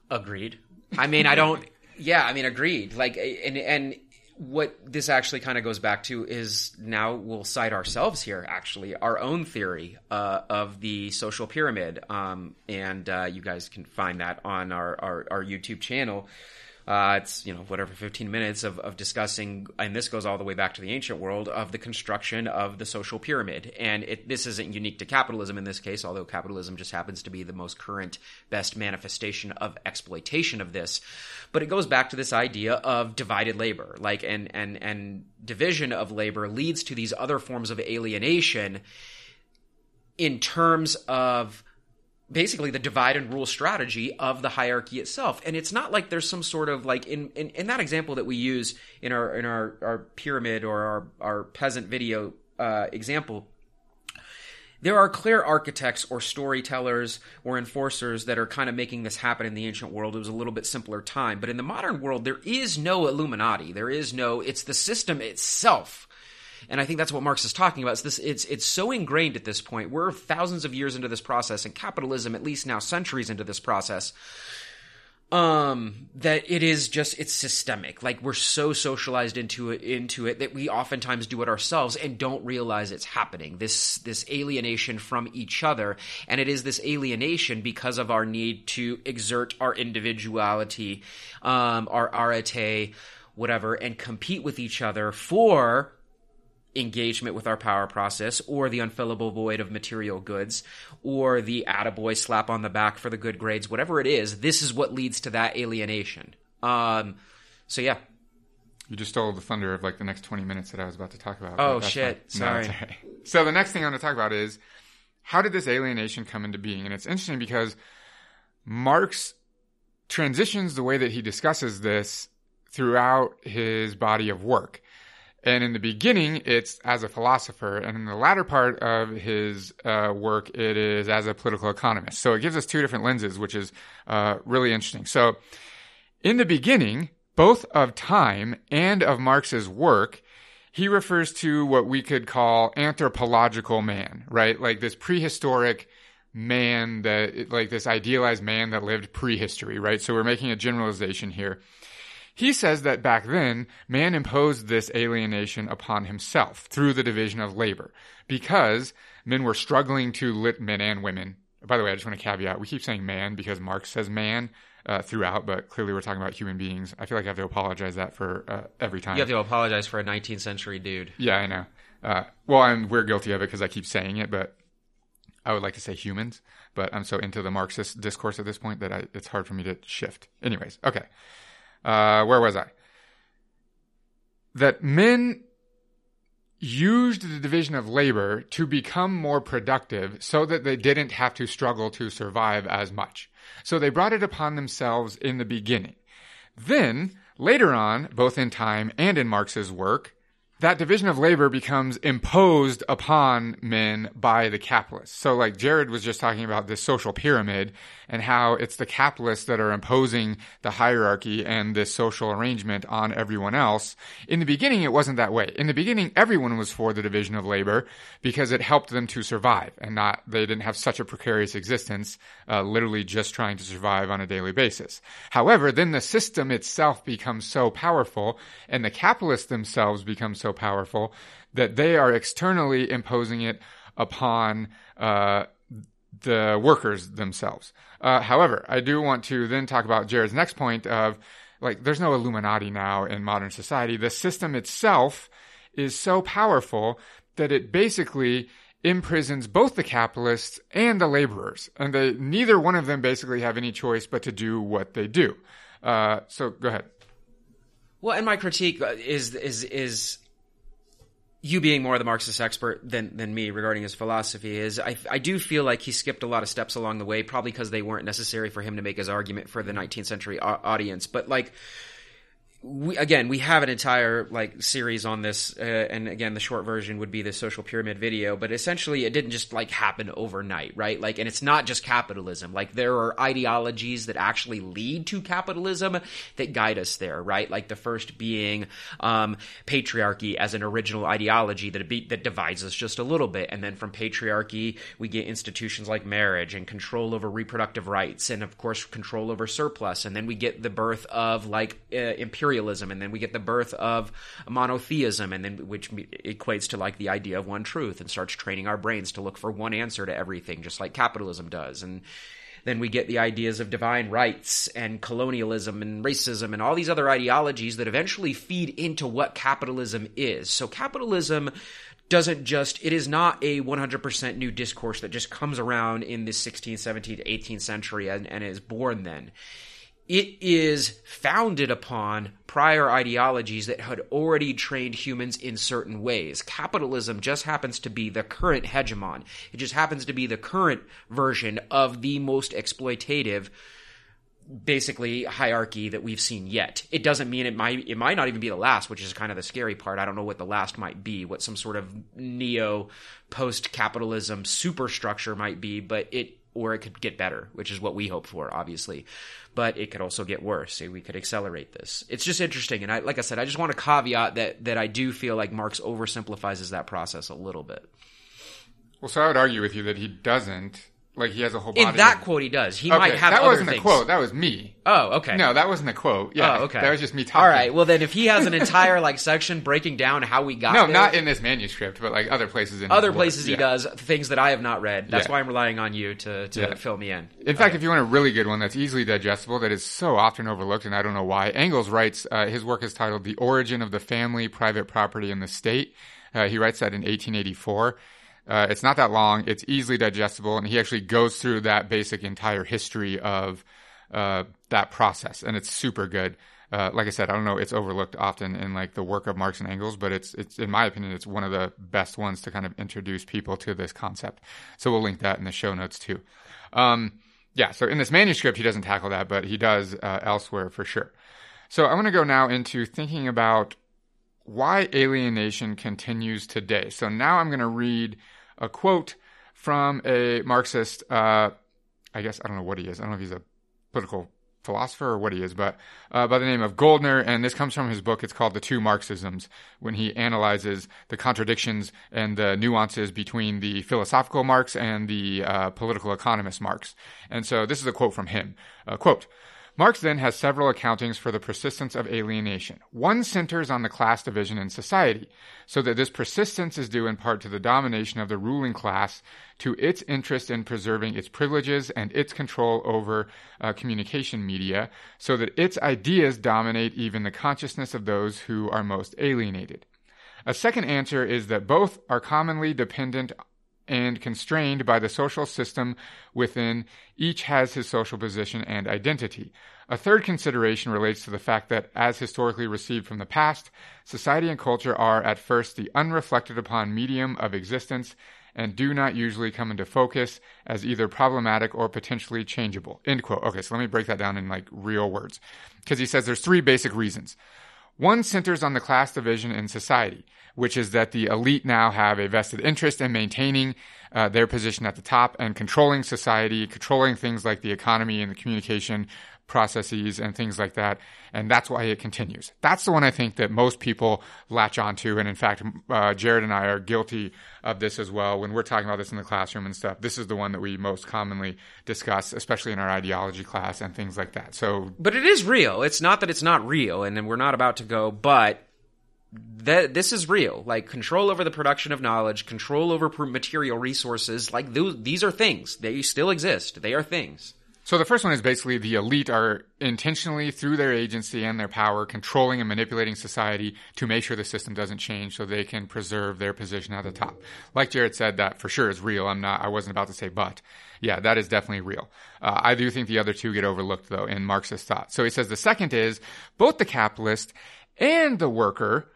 Agreed. I mean, I don't. Yeah, I mean, agreed. Like, and and what this actually kind of goes back to is now we'll cite ourselves here. Actually, our own theory uh, of the social pyramid, um, and uh, you guys can find that on our our, our YouTube channel. Uh, it's you know whatever 15 minutes of, of discussing, and this goes all the way back to the ancient world of the construction of the social pyramid. And it, this isn't unique to capitalism in this case, although capitalism just happens to be the most current, best manifestation of exploitation of this. But it goes back to this idea of divided labor, like and and and division of labor leads to these other forms of alienation in terms of basically the divide and rule strategy of the hierarchy itself and it's not like there's some sort of like in, in, in that example that we use in our in our, our pyramid or our, our peasant video uh, example there are clear architects or storytellers or enforcers that are kind of making this happen in the ancient world. It was a little bit simpler time. But in the modern world, there is no Illuminati. There is no, it's the system itself. And I think that's what Marx is talking about. It's this it's it's so ingrained at this point. We're thousands of years into this process and capitalism at least now centuries into this process. Um that it is just it's systemic. Like we're so socialized into it into it that we oftentimes do it ourselves and don't realize it's happening. This this alienation from each other and it is this alienation because of our need to exert our individuality, um our arete whatever and compete with each other for engagement with our power process or the unfillable void of material goods or the attaboy slap on the back for the good grades, whatever it is, this is what leads to that alienation. Um, so yeah. You just stole the thunder of like the next 20 minutes that I was about to talk about. Oh, shit. fine. No, Sorry. it's all right. So the next thing I want to talk about is how did this alienation come into being? And it's interesting because Marx transitions the way that he discusses this throughout his body of work. And in the beginning, it's as a philosopher, and in the latter part of his uh, work, it is as a political economist. So it gives us two different lenses, which is uh, really interesting. So in the beginning, both of time and of Marx's work, he refers to what we could call anthropological man, right? Like this prehistoric man that, like this idealized man that lived prehistory, right? So we're making a generalization here. He says that back then, man imposed this alienation upon himself through the division of labor because men were struggling to lit men and women. By the way, I just want to caveat, we keep saying man because Marx says man uh, throughout, but clearly we're talking about human beings. I feel like I have to apologize that for uh, every time. You have to apologize for a 19th century dude. Yeah, I know. Uh, well, I'm, we're guilty of it because I keep saying it, but I would like to say humans, but I'm so into the Marxist discourse at this point that I, it's hard for me to shift. Anyways, okay. Uh, where was I? That men used the division of labor to become more productive so that they didn't have to struggle to survive as much. So they brought it upon themselves in the beginning. Then, later on, both in time and in Marx's work, that division of labor becomes imposed upon men by the capitalists. So, like Jared was just talking about this social pyramid and how it's the capitalists that are imposing the hierarchy and this social arrangement on everyone else. In the beginning, it wasn't that way. In the beginning, everyone was for the division of labor because it helped them to survive and not, they didn't have such a precarious existence, uh, literally just trying to survive on a daily basis. However, then the system itself becomes so powerful and the capitalists themselves become so powerful that they are externally imposing it upon uh, the workers themselves. Uh, however, I do want to then talk about Jared's next point of like, there's no Illuminati now in modern society. The system itself is so powerful that it basically imprisons both the capitalists and the laborers, and they neither one of them basically have any choice but to do what they do. Uh, so go ahead. Well, and my critique is is is you being more of the Marxist expert than than me regarding his philosophy is I I do feel like he skipped a lot of steps along the way, probably because they weren't necessary for him to make his argument for the 19th century audience. But like we, again, we have an entire like series on this, uh, and again, the short version would be the social pyramid video. But essentially, it didn't just like happen overnight, right? Like, and it's not just capitalism. Like, there are ideologies that actually lead to capitalism that guide us there, right? Like the first being um, patriarchy as an original ideology that be, that divides us just a little bit, and then from patriarchy we get institutions like marriage and control over reproductive rights, and of course control over surplus, and then we get the birth of like uh, imperial imperialism, and then we get the birth of monotheism, and then which equates to like the idea of one truth, and starts training our brains to look for one answer to everything, just like capitalism does, and then we get the ideas of divine rights and colonialism and racism and all these other ideologies that eventually feed into what capitalism is. So capitalism doesn't just it is not a 100% new discourse that just comes around in the 16th 17th 18th century and, and is born then it is founded upon prior ideologies that had already trained humans in certain ways. Capitalism just happens to be the current hegemon. It just happens to be the current version of the most exploitative basically hierarchy that we've seen yet. It doesn't mean it might it might not even be the last, which is kind of the scary part. I don't know what the last might be, what some sort of neo post capitalism superstructure might be, but it or it could get better, which is what we hope for, obviously. But it could also get worse. we could accelerate this. It's just interesting, and I, like I said, I just want to caveat that that I do feel like Marx oversimplifies that process a little bit. Well, so I would argue with you that he doesn't like he has a whole body. In that of... quote, he does. He okay, might have. Other things. That wasn't things. a quote. That was me. Oh, okay. No, that wasn't a quote. Yeah. Oh, okay. That was just me talking. All right. Well, then, if he has an entire like section breaking down how we got. No, there, not in this manuscript, but like other places. in Other places he does things that I have not read. That's yeah. why I'm relying on you to to yeah. fill me in. In fact, if you want a really good one that's easily digestible, that is so often overlooked, and I don't know why, Engels writes. Uh, his work is titled "The Origin of the Family, Private Property, and the State." Uh, he writes that in 1884. Uh, it's not that long. It's easily digestible, and he actually goes through that basic entire history of uh, that process, and it's super good. Uh, like I said, I don't know, it's overlooked often in like the work of Marx and Engels, but it's it's in my opinion, it's one of the best ones to kind of introduce people to this concept. So we'll link that in the show notes too. Um, yeah, so in this manuscript, he doesn't tackle that, but he does uh, elsewhere for sure. So I want to go now into thinking about why alienation continues today. So now I'm going to read a quote from a Marxist. Uh, I guess I don't know what he is. I don't know if he's a political philosopher or what he is, but uh, by the name of Gouldner, and this comes from his book. It's called The Two Marxisms, when he analyzes the contradictions and the nuances between the philosophical Marx and the uh, political economist Marx. And so this is a quote from him. Uh, quote. Marx then has several accountings for the persistence of alienation. One centers on the class division in society, so that this persistence is due in part to the domination of the ruling class, to its interest in preserving its privileges and its control over uh, communication media, so that its ideas dominate even the consciousness of those who are most alienated. A second answer is that both are commonly dependent and constrained by the social system within each has his social position and identity. A third consideration relates to the fact that, as historically received from the past, society and culture are at first the unreflected upon medium of existence and do not usually come into focus as either problematic or potentially changeable. End quote. Okay, so let me break that down in like real words. Because he says there's three basic reasons. One centers on the class division in society which is that the elite now have a vested interest in maintaining uh, their position at the top and controlling society, controlling things like the economy and the communication processes and things like that. And that's why it continues. That's the one I think that most people latch onto. And in fact, uh, Jared and I are guilty of this as well. When we're talking about this in the classroom and stuff, this is the one that we most commonly discuss, especially in our ideology class and things like that. So, but it is real. It's not that it's not real. And we're not about to go, but that this is real. Like control over the production of knowledge control over material resources like those, these are things. They still exist. They are things. So the first one is basically the elite are intentionally through their agency and their power controlling and manipulating society to make sure the system doesn't change so they can preserve their position at the top. Like jared said that for sure is real. I'm not i wasn't about to say but. Yeah that is definitely real. Uh, i do think the other two get overlooked though in marxist thought. So he says the second is both the capitalist and the worker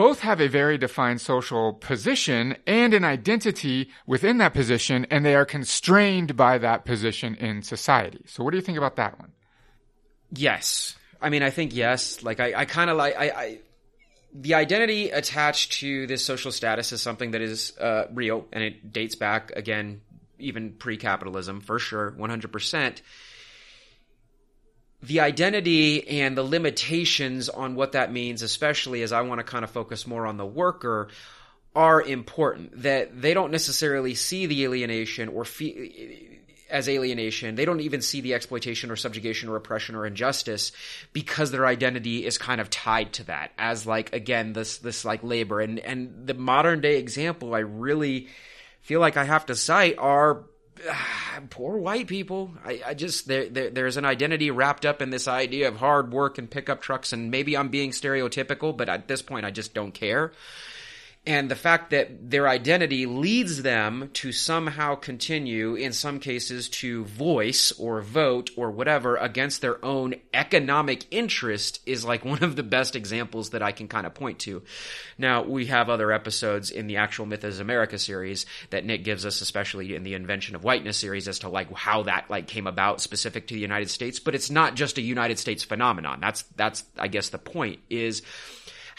both have a very defined social position and an identity within that position, and they are constrained by that position in society. So, what do you think about that one? Yes. I mean, I think yes. Like, I, I kind of like, I, I, the identity attached to this social status is something that is uh, real, and it dates back, again, even pre capitalism, for sure, 100% the identity and the limitations on what that means, especially as I want to kind of focus more on the worker, are important. That they don't necessarily see the alienation or fee- as alienation. They don't even see the exploitation or subjugation or oppression or injustice because their identity is kind of tied to that as like again this this like labor and and the modern day example I really feel like I have to cite are <sighs> poor white people. I, I just there, there, there's an identity wrapped up in this idea of hard work and pickup trucks, and maybe I'm being stereotypical, but at this point, I just don't care and the fact that their identity leads them to somehow continue, in some cases, to voice or vote or whatever against their own economic interest is like one of the best examples that I can kind of point to. Now, we have other episodes in the actual Myth is America series that Nick gives us, especially in the Invention of Whiteness series, as to like how that like came about specific to the United States. But it's not just a United States phenomenon. That's that's I guess the point is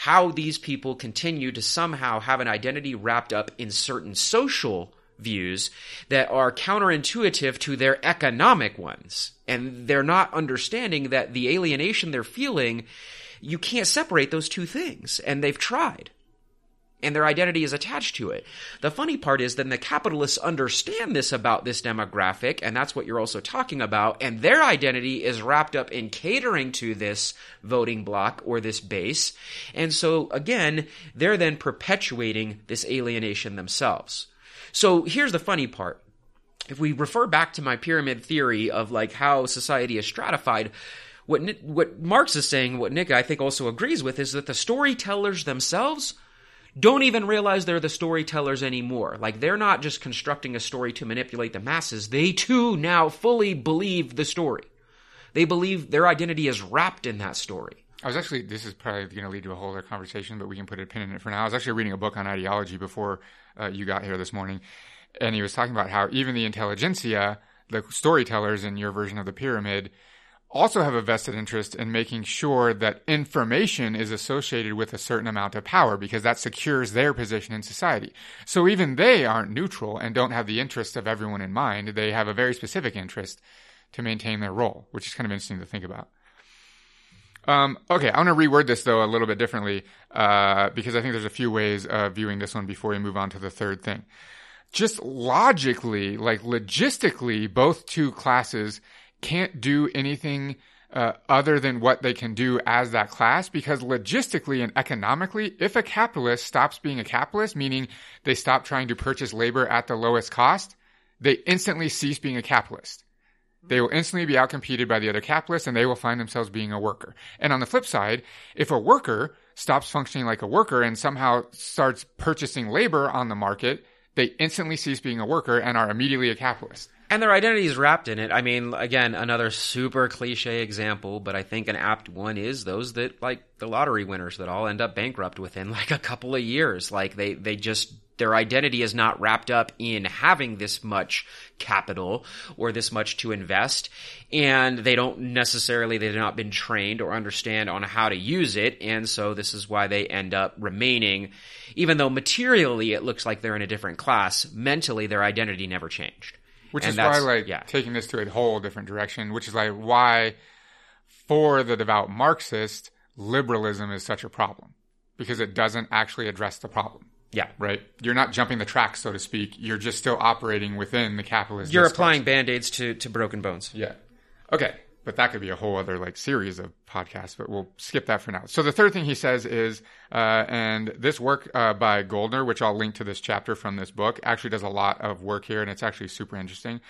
how these people continue to somehow have an identity wrapped up in certain social views that are counterintuitive to their economic ones. And they're not understanding that the alienation they're feeling, you can't separate those two things. And they've tried and their identity is attached to it. The funny part is then the capitalists understand this about this demographic, and that's what you're also talking about, and their identity is wrapped up in catering to this voting block or this base. And so again, they're then perpetuating this alienation themselves. So here's the funny part. If we refer back to my pyramid theory of like how society is stratified, what what Marx is saying, what Nick I think also agrees with, is that the storytellers themselves don't even realize they're the storytellers anymore. Like they're not just constructing a story to manipulate the masses. They too now fully believe the story. They believe their identity is wrapped in that story. I was actually, this is probably going to lead to a whole other conversation, but we can put a pin in it for now. I was actually reading a book on ideology before uh, you got here this morning, and he was talking about how even the intelligentsia, the storytellers in your version of the pyramid, also have a vested interest in making sure that information is associated with a certain amount of power because that secures their position in society. So even they aren't neutral and don't have the interest of everyone in mind. They have a very specific interest to maintain their role, which is kind of interesting to think about. Um, okay, I want to reword this though a little bit differently uh, because I think there's a few ways of viewing this one before we move on to the third thing. Just logically, like logistically, both two classes can't do anything uh, other than what they can do as that class because logistically and economically, if a capitalist stops being a capitalist, meaning they stop trying to purchase labor at the lowest cost, they instantly cease being a capitalist. They will instantly be outcompeted by the other capitalists and they will find themselves being a worker. And on the flip side, if a worker stops functioning like a worker and somehow starts purchasing labor on the market, they instantly cease being a worker and are immediately a capitalist. And their identity is wrapped in it. I mean, again, another super cliche example, but I think an apt one is those that like the lottery winners that all end up bankrupt within like a couple of years. Like they they just their identity is not wrapped up in having this much capital or this much to invest and they don't necessarily they've not been trained or understand on how to use it and so this is why they end up remaining even though materially it looks like they're in a different class mentally their identity never changed which And is why, like, yeah. taking this to a whole different direction, which is like why, for the devout Marxist, liberalism is such a problem because it doesn't actually address the problem. Yeah Right? You're not jumping the tracks, so to speak. You're just still operating within the capitalist. you're discourse. applying band-aids to, to broken bones Yeah. Okay. But that could be a whole other like series of podcasts, but we'll skip that for now. So the third thing he says is, uh, and this work uh, by Gouldner, which I'll link to this chapter from this book, actually does a lot of work here, and it's actually super interesting.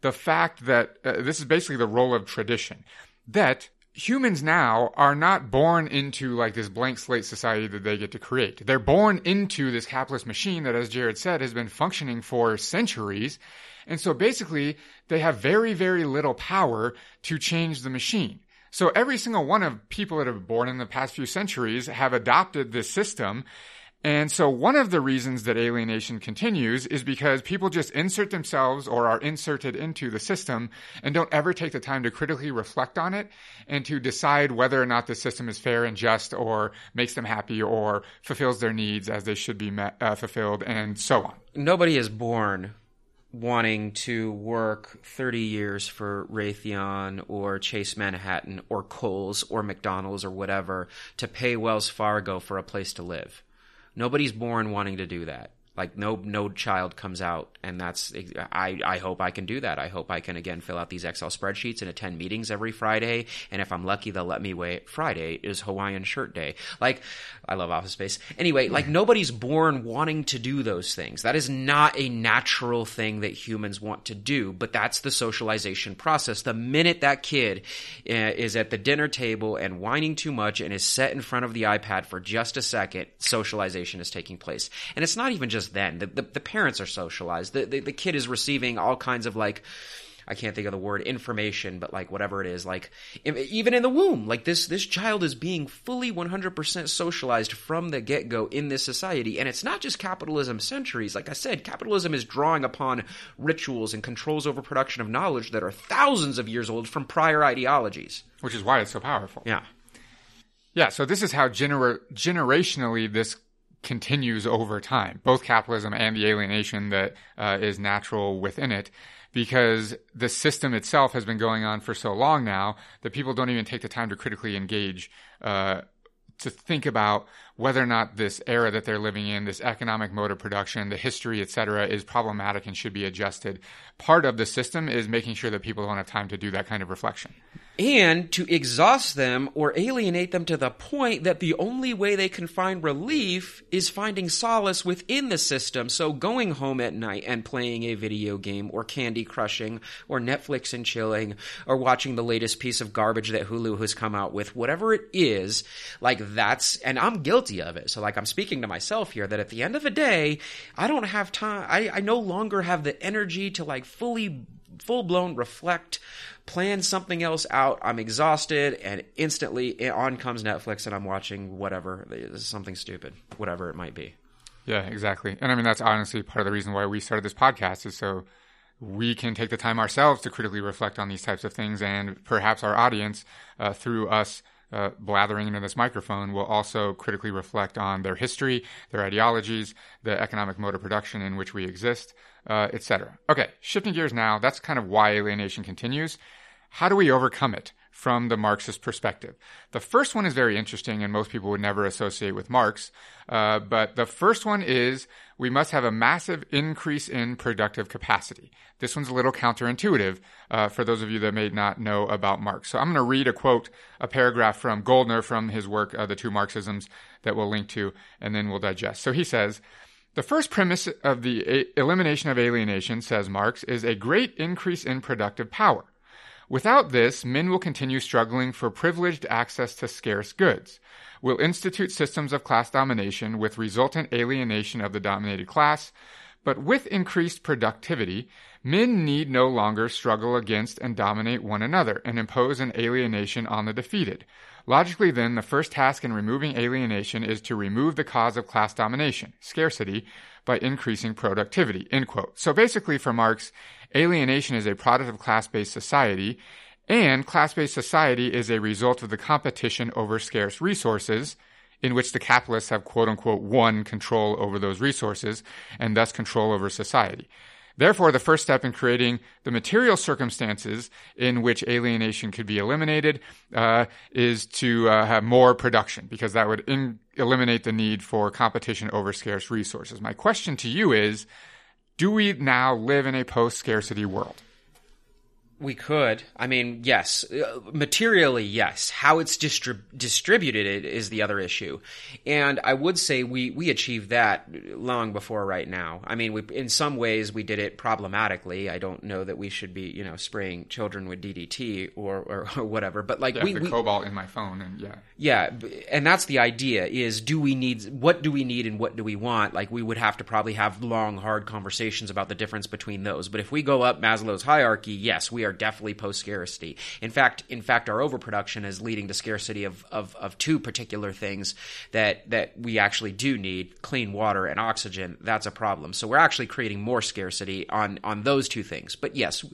The fact that uh, this is basically the role of tradition, that humans now are not born into like this blank slate society that they get to create. They're born into this capitalist machine that, as Jared said, has been functioning for centuries. And so basically, they have very, very little power to change the machine. So every single one of people that have been born in the past few centuries have adopted this system. And so one of the reasons that alienation continues is because people just insert themselves or are inserted into the system and don't ever take the time to critically reflect on it and to decide whether or not the system is fair and just or makes them happy or fulfills their needs as they should be met, uh, fulfilled and so on. nobody is born wanting to work 30 years for Raytheon or Chase Manhattan or Kohl's or McDonald's or whatever to pay Wells Fargo for a place to live. Nobody's born wanting to do that. Like no no child comes out and that's I I hope I can do that. I hope I can again fill out these Excel spreadsheets and attend meetings every Friday and if I'm lucky they'll let me wait Friday is Hawaiian shirt day. Like I love office space. Anyway, like nobody's born wanting to do those things. That is not a natural thing that humans want to do, but that's the socialization process. The minute that kid uh, is at the dinner table and whining too much and is set in front of the iPad for just a second, socialization is taking place. And it's not even just then. The, the, the parents are socialized. The, the, the kid is receiving all kinds of like, I can't think of the word information, but like whatever it is, like even in the womb, like this this child is being fully 100% socialized from the get go in this society, and it's not just capitalism centuries. Like I said, capitalism is drawing upon rituals and controls over production of knowledge that are thousands of years old from prior ideologies. Which is why it's so powerful. Yeah, Yeah, so this is how gener- generationally this continues over time, both capitalism and the alienation that uh, is natural within it, because the system itself has been going on for so long now that people don't even take the time to critically engage. Uh, to think about whether or not this era that they're living in, this economic mode of production, the history, et cetera, is problematic and should be adjusted. Part of the system is making sure that people don't have time to do that kind of reflection. And to exhaust them or alienate them to the point that the only way they can find relief is finding solace within the system. So going home at night and playing a video game or candy crushing or Netflix and chilling or watching the latest piece of garbage that Hulu has come out with, whatever it is, like that's, and I'm guilty of it. So like I'm speaking to myself here that at the end of the day, I don't have time, I, I no longer have the energy to like fully full blown reflect, plan something else out. I'm exhausted, and instantly on comes Netflix, and I'm watching whatever something stupid, whatever it might be. Yeah, exactly. And I mean, that's honestly part of the reason why we started this podcast is so we can take the time ourselves to critically reflect on these types of things, and perhaps our audience, uh, through us uh, blathering into this microphone, will also critically reflect on their history, their ideologies, the economic mode of production in which we exist, uh, etc. Okay, shifting gears now. That's kind of why alienation continues. How do we overcome it? from the Marxist perspective. The first one is very interesting, and most people would never associate with Marx. Uh, but the first one is we must have a massive increase in productive capacity. This one's a little counterintuitive uh, for those of you that may not know about Marx. So I'm going to read a quote, a paragraph from Gouldner from his work, uh, The Two Marxisms, that we'll link to, and then we'll digest. So he says, the first premise of the a- elimination of alienation, says Marx, is a great increase in productive power. Without this, men will continue struggling for privileged access to scarce goods, will institute systems of class domination with resultant alienation of the dominated class, but with increased productivity, men need no longer struggle against and dominate one another and impose an alienation on the defeated. Logically, then, the first task in removing alienation is to remove the cause of class domination, scarcity, by increasing productivity. So basically, for Marx, alienation is a product of class-based society, and class-based society is a result of the competition over scarce resources, in which the capitalists have quote unquote won control over those resources and thus control over society. Therefore, the first step in creating the material circumstances in which alienation could be eliminated uh, is to uh, have more production, because that would in- eliminate the need for competition over scarce resources. My question to you is do we now live in a post scarcity world? We could. I mean, yes. Uh, materially, yes. How it's distrib- distributed is the other issue. And I would say we, we achieved that long before right now. I mean, we, in some ways, we did it problematically. I don't know that we should be, you know, spraying children with DDT or, or, or whatever. But like, yeah, we. The we, cobalt in my phone, and yeah. Yeah. And that's the idea is do we need, what do we need and what do we want? Like, we would have to probably have long, hard conversations about the difference between those. But if we go up Maslow's hierarchy, yes, we are are definitely post scarcity. In fact, in fact, our overproduction is leading to scarcity of, of, of two particular things that that we actually do need: clean water and oxygen. That's a problem. So we're actually creating more scarcity on on those two things. But yes,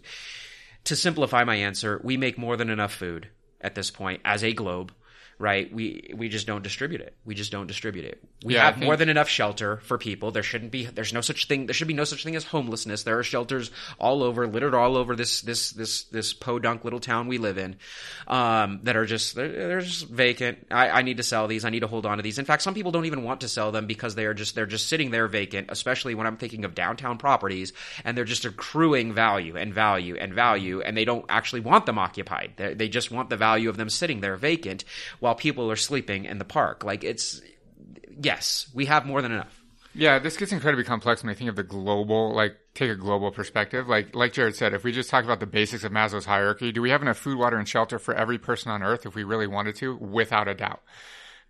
to simplify my answer, we make more than enough food at this point as a globe right? We we just don't distribute it. We just don't distribute it. We Yeah, have think- more than enough shelter for people. There shouldn't be. There's no such thing. There should be no such thing as homelessness. There are shelters all over, littered all over this this this this podunk little town we live in, um, that are just they're, they're just vacant. I, I need to sell these. I need to hold on to these. In fact, some people don't even want to sell them because they are just they're just sitting there vacant. Especially when I'm thinking of downtown properties, and they're just accruing value and value and value, and they don't actually want them occupied. They, they just want the value of them sitting there vacant while people are sleeping in the park. Like it's yes, we have more than enough. Yeah, this gets incredibly complex when I think of the global, like take a global perspective. Like like Jared said, if we just talk about the basics of Maslow's hierarchy, do we have enough food, water, and shelter for every person on Earth if we really wanted to? Without a doubt.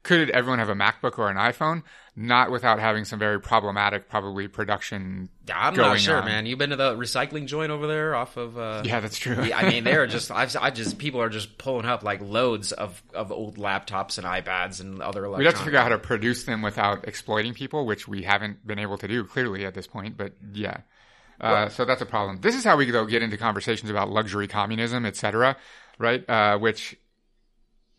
Could everyone have a MacBook or an iPhone? Not without having some very problematic, probably production. I'm not sure, on. man. You've been to the recycling joint over there off of. Uh, Yeah, that's true. Yeah, I mean, they're <laughs> just. I've, I just people are just pulling up like loads of, of old laptops and iPads and other. We'd have to figure out how to produce them without exploiting people, which we haven't been able to do clearly at this point. But yeah, uh, so that's a problem. This is how we though get into conversations about luxury communism, etc. Right? Uh, which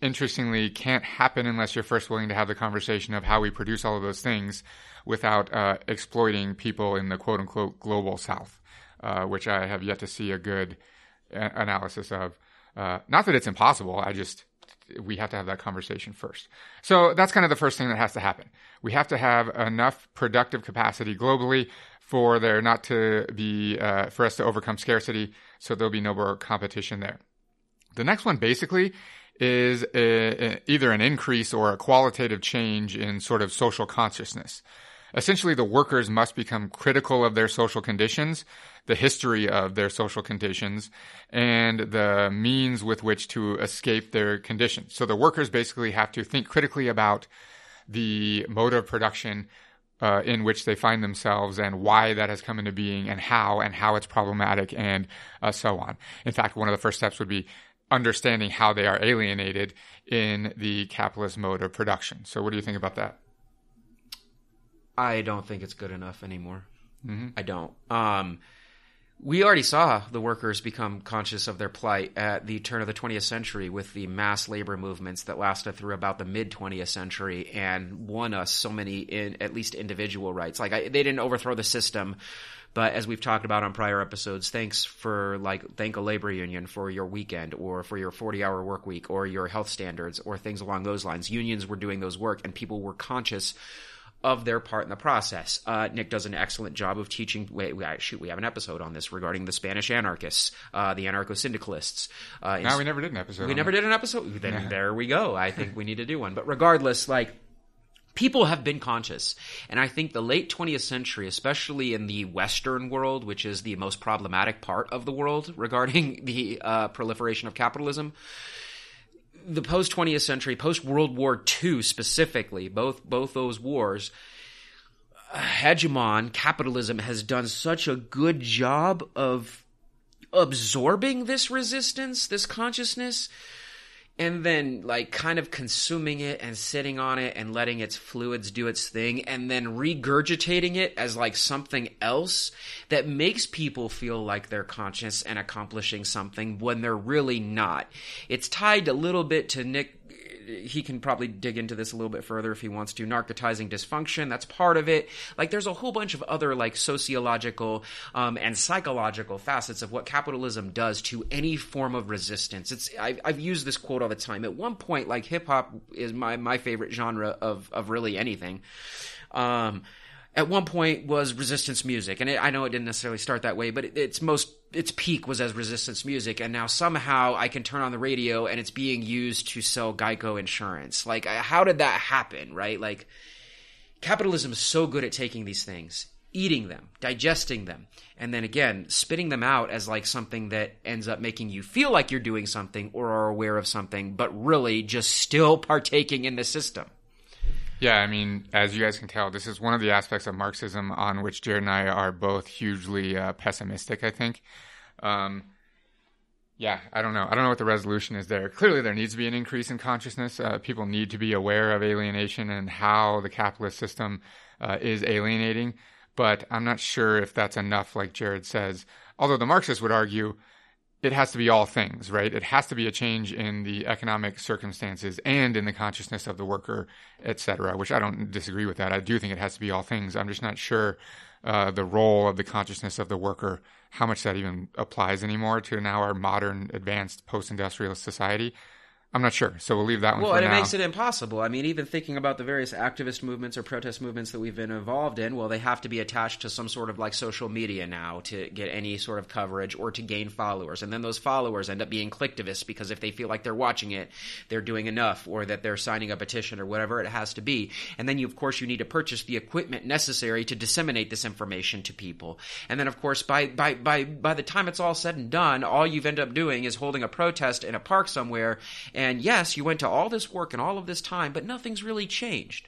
interestingly can't happen unless you're first willing to have the conversation of how we produce all of those things without uh, exploiting people in the quote unquote global south, uh, which I have yet to see a good a- analysis of. Uh, not that it's impossible, I just we have to have that conversation first. So that's kind of the first thing that has to happen. We have to have enough productive capacity globally for there not to be uh, for us to overcome scarcity, so there'll be no more competition there. The next one basically is a, a- either an increase or a qualitative change in sort of social consciousness. Essentially, the workers must become critical of their social conditions, the history of their social conditions, and the means with which to escape their conditions. So the workers basically have to think critically about the mode of production uh, in which they find themselves and why that has come into being and how and how it's problematic and uh, so on. In fact, one of the first steps would be understanding how they are alienated in the capitalist mode of production. So, what do you think about that? I don't think it's good enough anymore. Mm-hmm. I don't. Um, we already saw the workers become conscious of their plight at the turn of the 20th century with the mass labor movements that lasted through about the mid 20th century and won us so many in at least individual rights. Like I, they didn't overthrow the system, but as we've talked about on prior episodes, thanks for like thank a labor union for your weekend or for your 40 hour work week or your health standards or things along those lines. Unions were doing those work and people were conscious of their part in the process. Uh, Nick does an excellent job of teaching. Wait, we, shoot, we have an episode on this regarding the Spanish anarchists, uh, the anarcho syndicalists. Uh, no, we never did an episode. We never did an episode. Then there we go. I think we need to do one. But regardless, like people have been conscious. And I think the late 20th century, especially in the Western world, which is the most problematic part of the world <laughs> regarding the uh, proliferation of capitalism, the post 20th century, post World War II specifically, both both those wars, hegemon capitalism has done such a good job of absorbing this resistance, this consciousness, and then like kind of consuming it and sitting on it and letting its fluids do its thing and then regurgitating it as like something else that makes people feel like they're conscious and accomplishing something when they're really not. It's tied a little bit to Nick he can probably dig into this a little bit further if he wants to. Narcotizing dysfunction, that's part of it. Like, there's a whole bunch of other, like, sociological um, and psychological facets of what capitalism does to any form of resistance. It's I've, I've used this quote all the time. At one point, like, hip hop is my, my favorite genre of, of really anything. Um, at one point was resistance music, and it, I know it didn't necessarily start that way, but it, its most its peak was as resistance music, and now somehow I can turn on the radio and it's being used to sell Geico insurance. Like, how did that happen? Right? Like, capitalism is so good at taking these things, eating them, digesting them, and then again spitting them out as like something that ends up making you feel like you're doing something or are aware of something, but really just still <laughs> partaking in the system. Yeah, I mean, as you guys can tell, this is one of the aspects of Marxism on which Jared and I are both hugely uh, pessimistic, I think. Um, yeah, I don't know. I don't know what the resolution is there. Clearly, there needs to be an increase in consciousness. Uh, people need to be aware of alienation and how the capitalist system uh, is alienating. But I'm not sure if that's enough, like Jared says. Although the Marxists would argue it has to be all things, right? It has to be a change in the economic circumstances and in the consciousness of the worker, et cetera, which I don't disagree with that. I do think it has to be all things. I'm just not sure uh, the role of the consciousness of the worker, how much that even applies anymore to now our modern, advanced, post industrial society. I'm not sure, so we'll leave that one. Well, and it now. makes it impossible. I mean, even thinking about the various activist movements or protest movements that we've been involved in, well, they have to be attached to some sort of like social media now to get any sort of coverage or to gain followers, and then those followers end up being clicktivists because if they feel like they're watching it, they're doing enough, or that they're signing a petition or whatever it has to be. And then, you, of course, you need to purchase the equipment necessary to disseminate this information to people. And then, of course, by by by by the time it's all said and done, all you've ended up doing is holding a protest in a park somewhere and yes, you went to all this work and all of this time, but nothing's really changed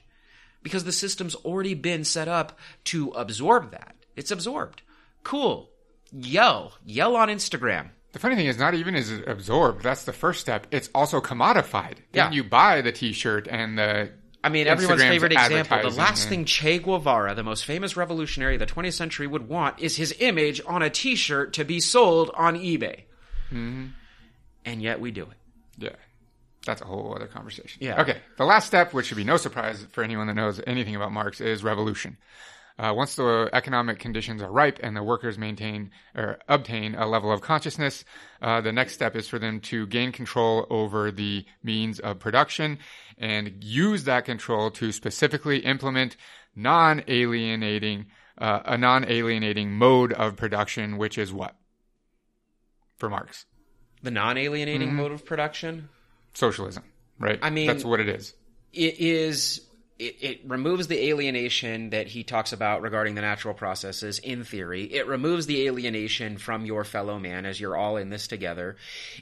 because the system's already been set up to absorb that. It's absorbed. Cool. Yell. Yell on Instagram. The funny thing is, not even is it absorbed. That's the first step. It's also commodified. Yeah. Then you buy the T-shirt and the. I mean, everyone's favorite example. The last thing Che Guevara, the most famous revolutionary of the 20th century, would want is his image on a T-shirt to be sold on eBay. Mm-hmm. And yet we do it. Yeah that's a whole other conversation. Yeah. Okay. The last step, which should be no surprise for anyone that knows anything about Marx, is revolution. Uh, once the economic conditions are ripe and the workers maintain or obtain a level of consciousness, uh, the next step is for them to gain control over the means of production and use that control to specifically implement non-alienating uh, a non-alienating mode of production, which is what for Marx. The non-alienating mm-hmm. mode of production socialism, right? I mean, that's what it is. It is it, it, removes the alienation that he talks about regarding the natural processes in theory. It removes the alienation from your fellow man as you're all in this together.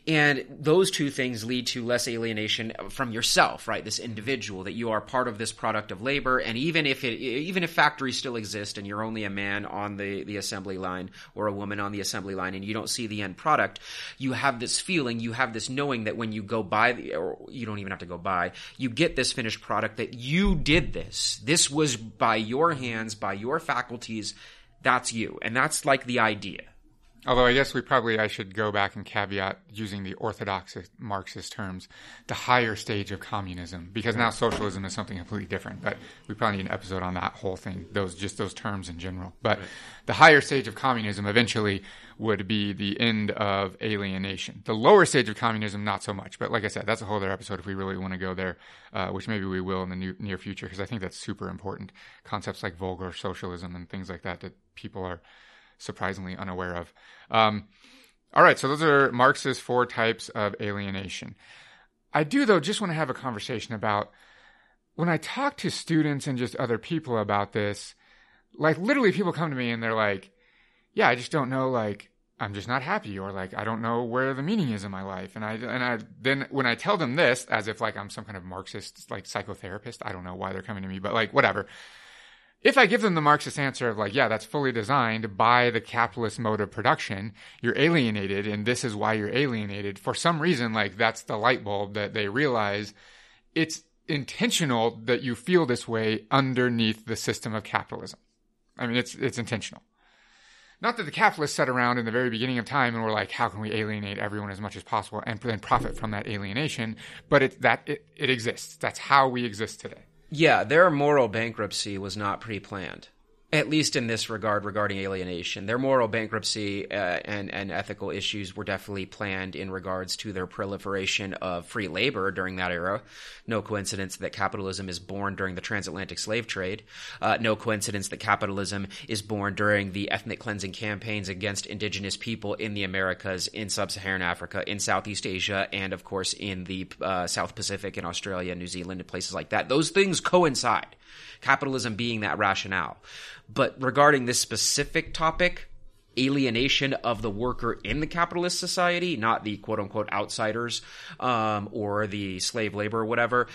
And those two things lead to less alienation from yourself, right? This individual that you are part of this product of labor. And even if it, even if factories still exist and you're only a man on the, the assembly line or a woman on the assembly line and you don't see the end product, you have this feeling, you have this knowing that when you go buy the, or you don't even have to go buy, you get this finished product that you did this. This was by your hands, by your faculties. That's you. And that's like the idea. Although I guess we probably I should go back and caveat using the orthodox Marxist terms, the higher stage of communism, because now socialism is something completely different. But we probably need an episode on that whole thing, those just those terms in general. But right. the higher stage of communism eventually would be the end of alienation. The lower stage of communism, not so much. But like I said, that's a whole other episode if we really want to go there, uh, which maybe we will in the new, near future, because I think that's super important. Concepts like vulgar socialism and things like that that people are surprisingly unaware of. Um, all right, so those are Marx's four types of alienation. I do, though, just want to have a conversation about when I talk to students and just other people about this, like literally people come to me and they're like, yeah, I just don't know, like, I'm just not happy or like I don't know where the meaning is in my life. And I and I then when I tell them this as if like I'm some kind of Marxist like psychotherapist, I don't know why they're coming to me, but like whatever if I give them the Marxist answer of like, yeah, that's fully designed by the capitalist mode of production, you're alienated and this is why you're alienated. For some reason, like that's the light bulb that they realize it's intentional that you feel this way underneath the system of capitalism. I mean, it's, it's intentional. Not that the capitalists sat around in the very beginning of time and were like, how can we alienate everyone as much as possible and then profit from that alienation? But it, that, it, it exists. That's how we exist today. Yeah, their moral bankruptcy was not pre planned at least in this regard regarding alienation. Their moral bankruptcy uh, and, and ethical issues were definitely planned in regards to their proliferation of free labor during that era. No coincidence that capitalism is born during the transatlantic slave trade. Uh, no coincidence that capitalism is born during the ethnic cleansing campaigns against indigenous people in the Americas, in sub Saharan Africa, in Southeast Asia, and of course in the uh, South Pacific, in Australia, New Zealand, and places like that. Those things coincide capitalism being that rationale. But regarding this specific topic, alienation of the worker in the capitalist society, not the quote unquote outsiders um, or the slave labor or whatever,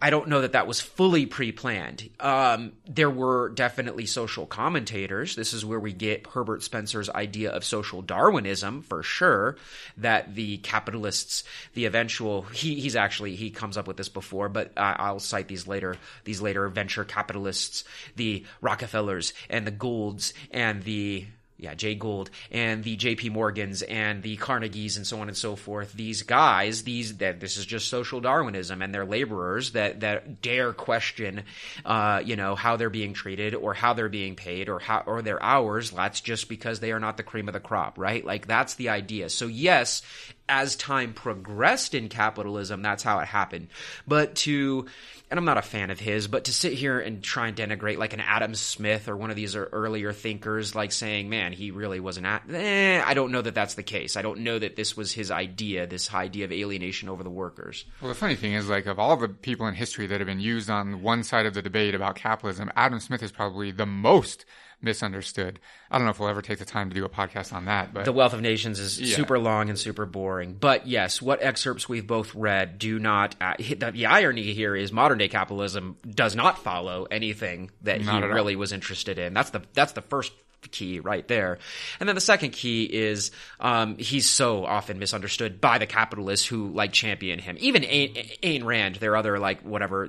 I don't know that that was fully pre-planned. Um, there were definitely social commentators. This is where we get Herbert Spencer's idea of social Darwinism for sure. That the capitalists, the eventual, he, he's actually he comes up with this before, but I'll cite these later. These later venture capitalists, the Rockefellers and the Goulds and the yeah, Jay Gould and the J.P. Morgans and the Carnegies and so on and so forth. These guys, these that this is just social Darwinism, and they're laborers that that dare question, uh, you know, how they're being treated or how they're being paid or how or their hours. That's just because they are not the cream of the crop, right? Like that's the idea. So yes, as time progressed in capitalism, that's how it happened. But to and I'm not a fan of his, but to sit here and try and denigrate like an Adam Smith or one of these earlier thinkers, like saying, man, he really wasn't at, eh, I don't know that that's the case. I don't know that this was his idea, this idea of alienation over the workers. Well, the funny thing is, like, of all the people in history that have been used on one side of the debate about capitalism, Adam Smith is probably the most misunderstood. I don't know if we'll ever take the time to do a podcast on that. But the Wealth of Nations is yeah. super long and super boring. But yes, what excerpts we've both read do not. Uh, the, the, irony here is modern day capitalism does not follow anything that not he really all. was interested in. That's the that's the first key right there. And then the second key is um, he's so often misunderstood by the capitalists who like champion him. Even Ayn, Ayn Rand, their other like whatever.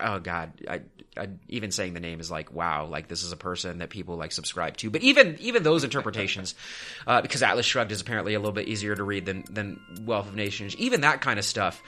Oh God, I, I, even saying the name is like wow, like this is a person that people like subscribe to. But even even those interpretations, <laughs> uh, because Atlas Shrugged is apparently a little bit easier to read than than Wealth of Nations. Even that kind of stuff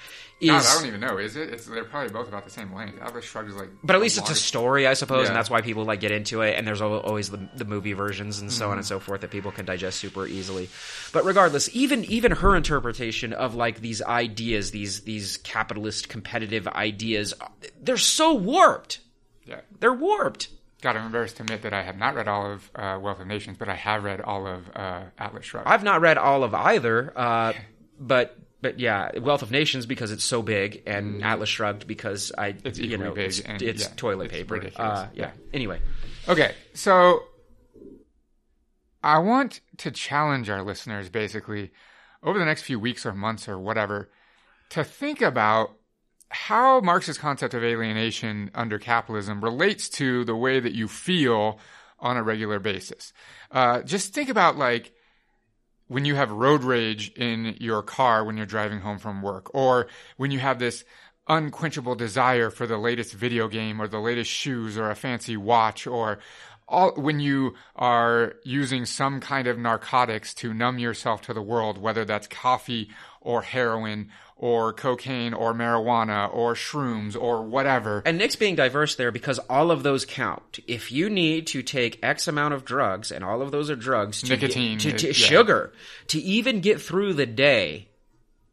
is. God, I don't even know. Is it? It's, they're probably both about the same length. Atlas Shrugged is like. But at least it's a story, I suppose, yeah. and that's why people like get into it. And there's always the, the movie versions and so mm-hmm. on and so forth that people can digest super easily. But regardless, even even her interpretation of like these ideas, these these capitalist competitive ideas, they're so warped. Yeah, they're warped. God, I'm embarrassed to admit that I have not read all of uh, Wealth of Nations, but I have read all of uh, Atlas Shrugged. I've not read all of either, uh, <laughs> but but yeah, Wealth of Nations because it's so big, and mm. Atlas Shrugged because I, it's you know, big it's, and, it's yeah, toilet it's paper. Uh, yeah. Anyway, okay, so I want to challenge our listeners basically over the next few weeks or months or whatever to think about how Marx's concept of alienation under capitalism relates to the way that you feel on a regular basis. Uh, just think about like when you have road rage in your car when you're driving home from work, or when you have this unquenchable desire for the latest video game or the latest shoes or a fancy watch or all when you are using some kind of narcotics to numb yourself to the world, whether that's coffee or heroin or cocaine or marijuana or shrooms or whatever. And Nick's being diverse there because all of those count. If you need to take X amount of drugs, and all of those are drugs, to Nicotine, get, to, to yeah. sugar, to even get through the day,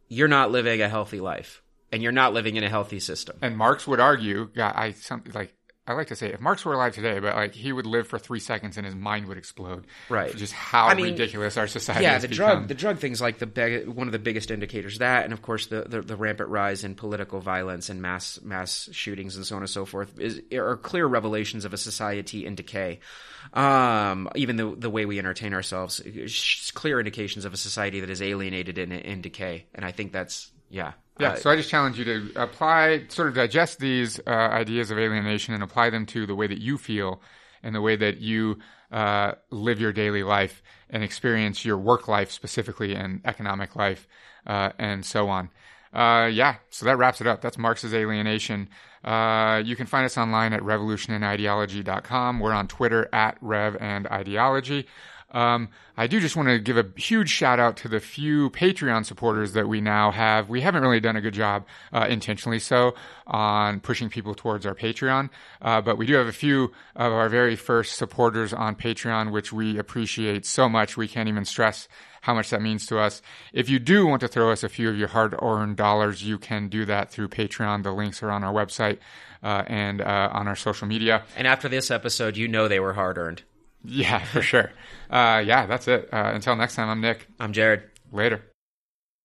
you're not living a healthy life, and you're not living in a healthy system. And Marx would argue, yeah, I something like I like to say, if Marx were alive today, but like he would live for three seconds and his mind would explode. Right. Just how I mean, ridiculous our society is. yeah, the become. drug the drug things like the big, one of the biggest indicators that, and of course the, the, the rampant rise in political violence and mass mass shootings and so on and so forth is are clear revelations of a society in decay. Um, even the the way we entertain ourselves, is clear indications of a society that is alienated and in decay. And I think that's yeah. Yeah, Uh, so I just challenge you to apply, sort of digest these uh, ideas of alienation and apply them to the way that you feel and the way that you uh, live your daily life and experience your work life specifically and economic life uh, and so on. Uh, yeah, so that wraps it up. That's Marx's Alienation. Uh, you can find us online at revolutionandideology.com. We're on Twitter at Rev and Ideology. Um, I do just want to give a huge shout out to the few Patreon supporters that we now have. We haven't really done a good job, uh, intentionally so, on pushing people towards our Patreon, uh, but we do have a few of our very first supporters on Patreon, which we appreciate so much. We can't even stress how much that means to us. If you do want to throw us a few of your hard earned dollars, you can do that through Patreon. The links are on our website uh, and uh, on our social media. and after this episode, you know they were hard earned. Yeah, <laughs> for sure. Uh, yeah, that's it. Uh, until next time, I'm Nick. I'm Jared. Later.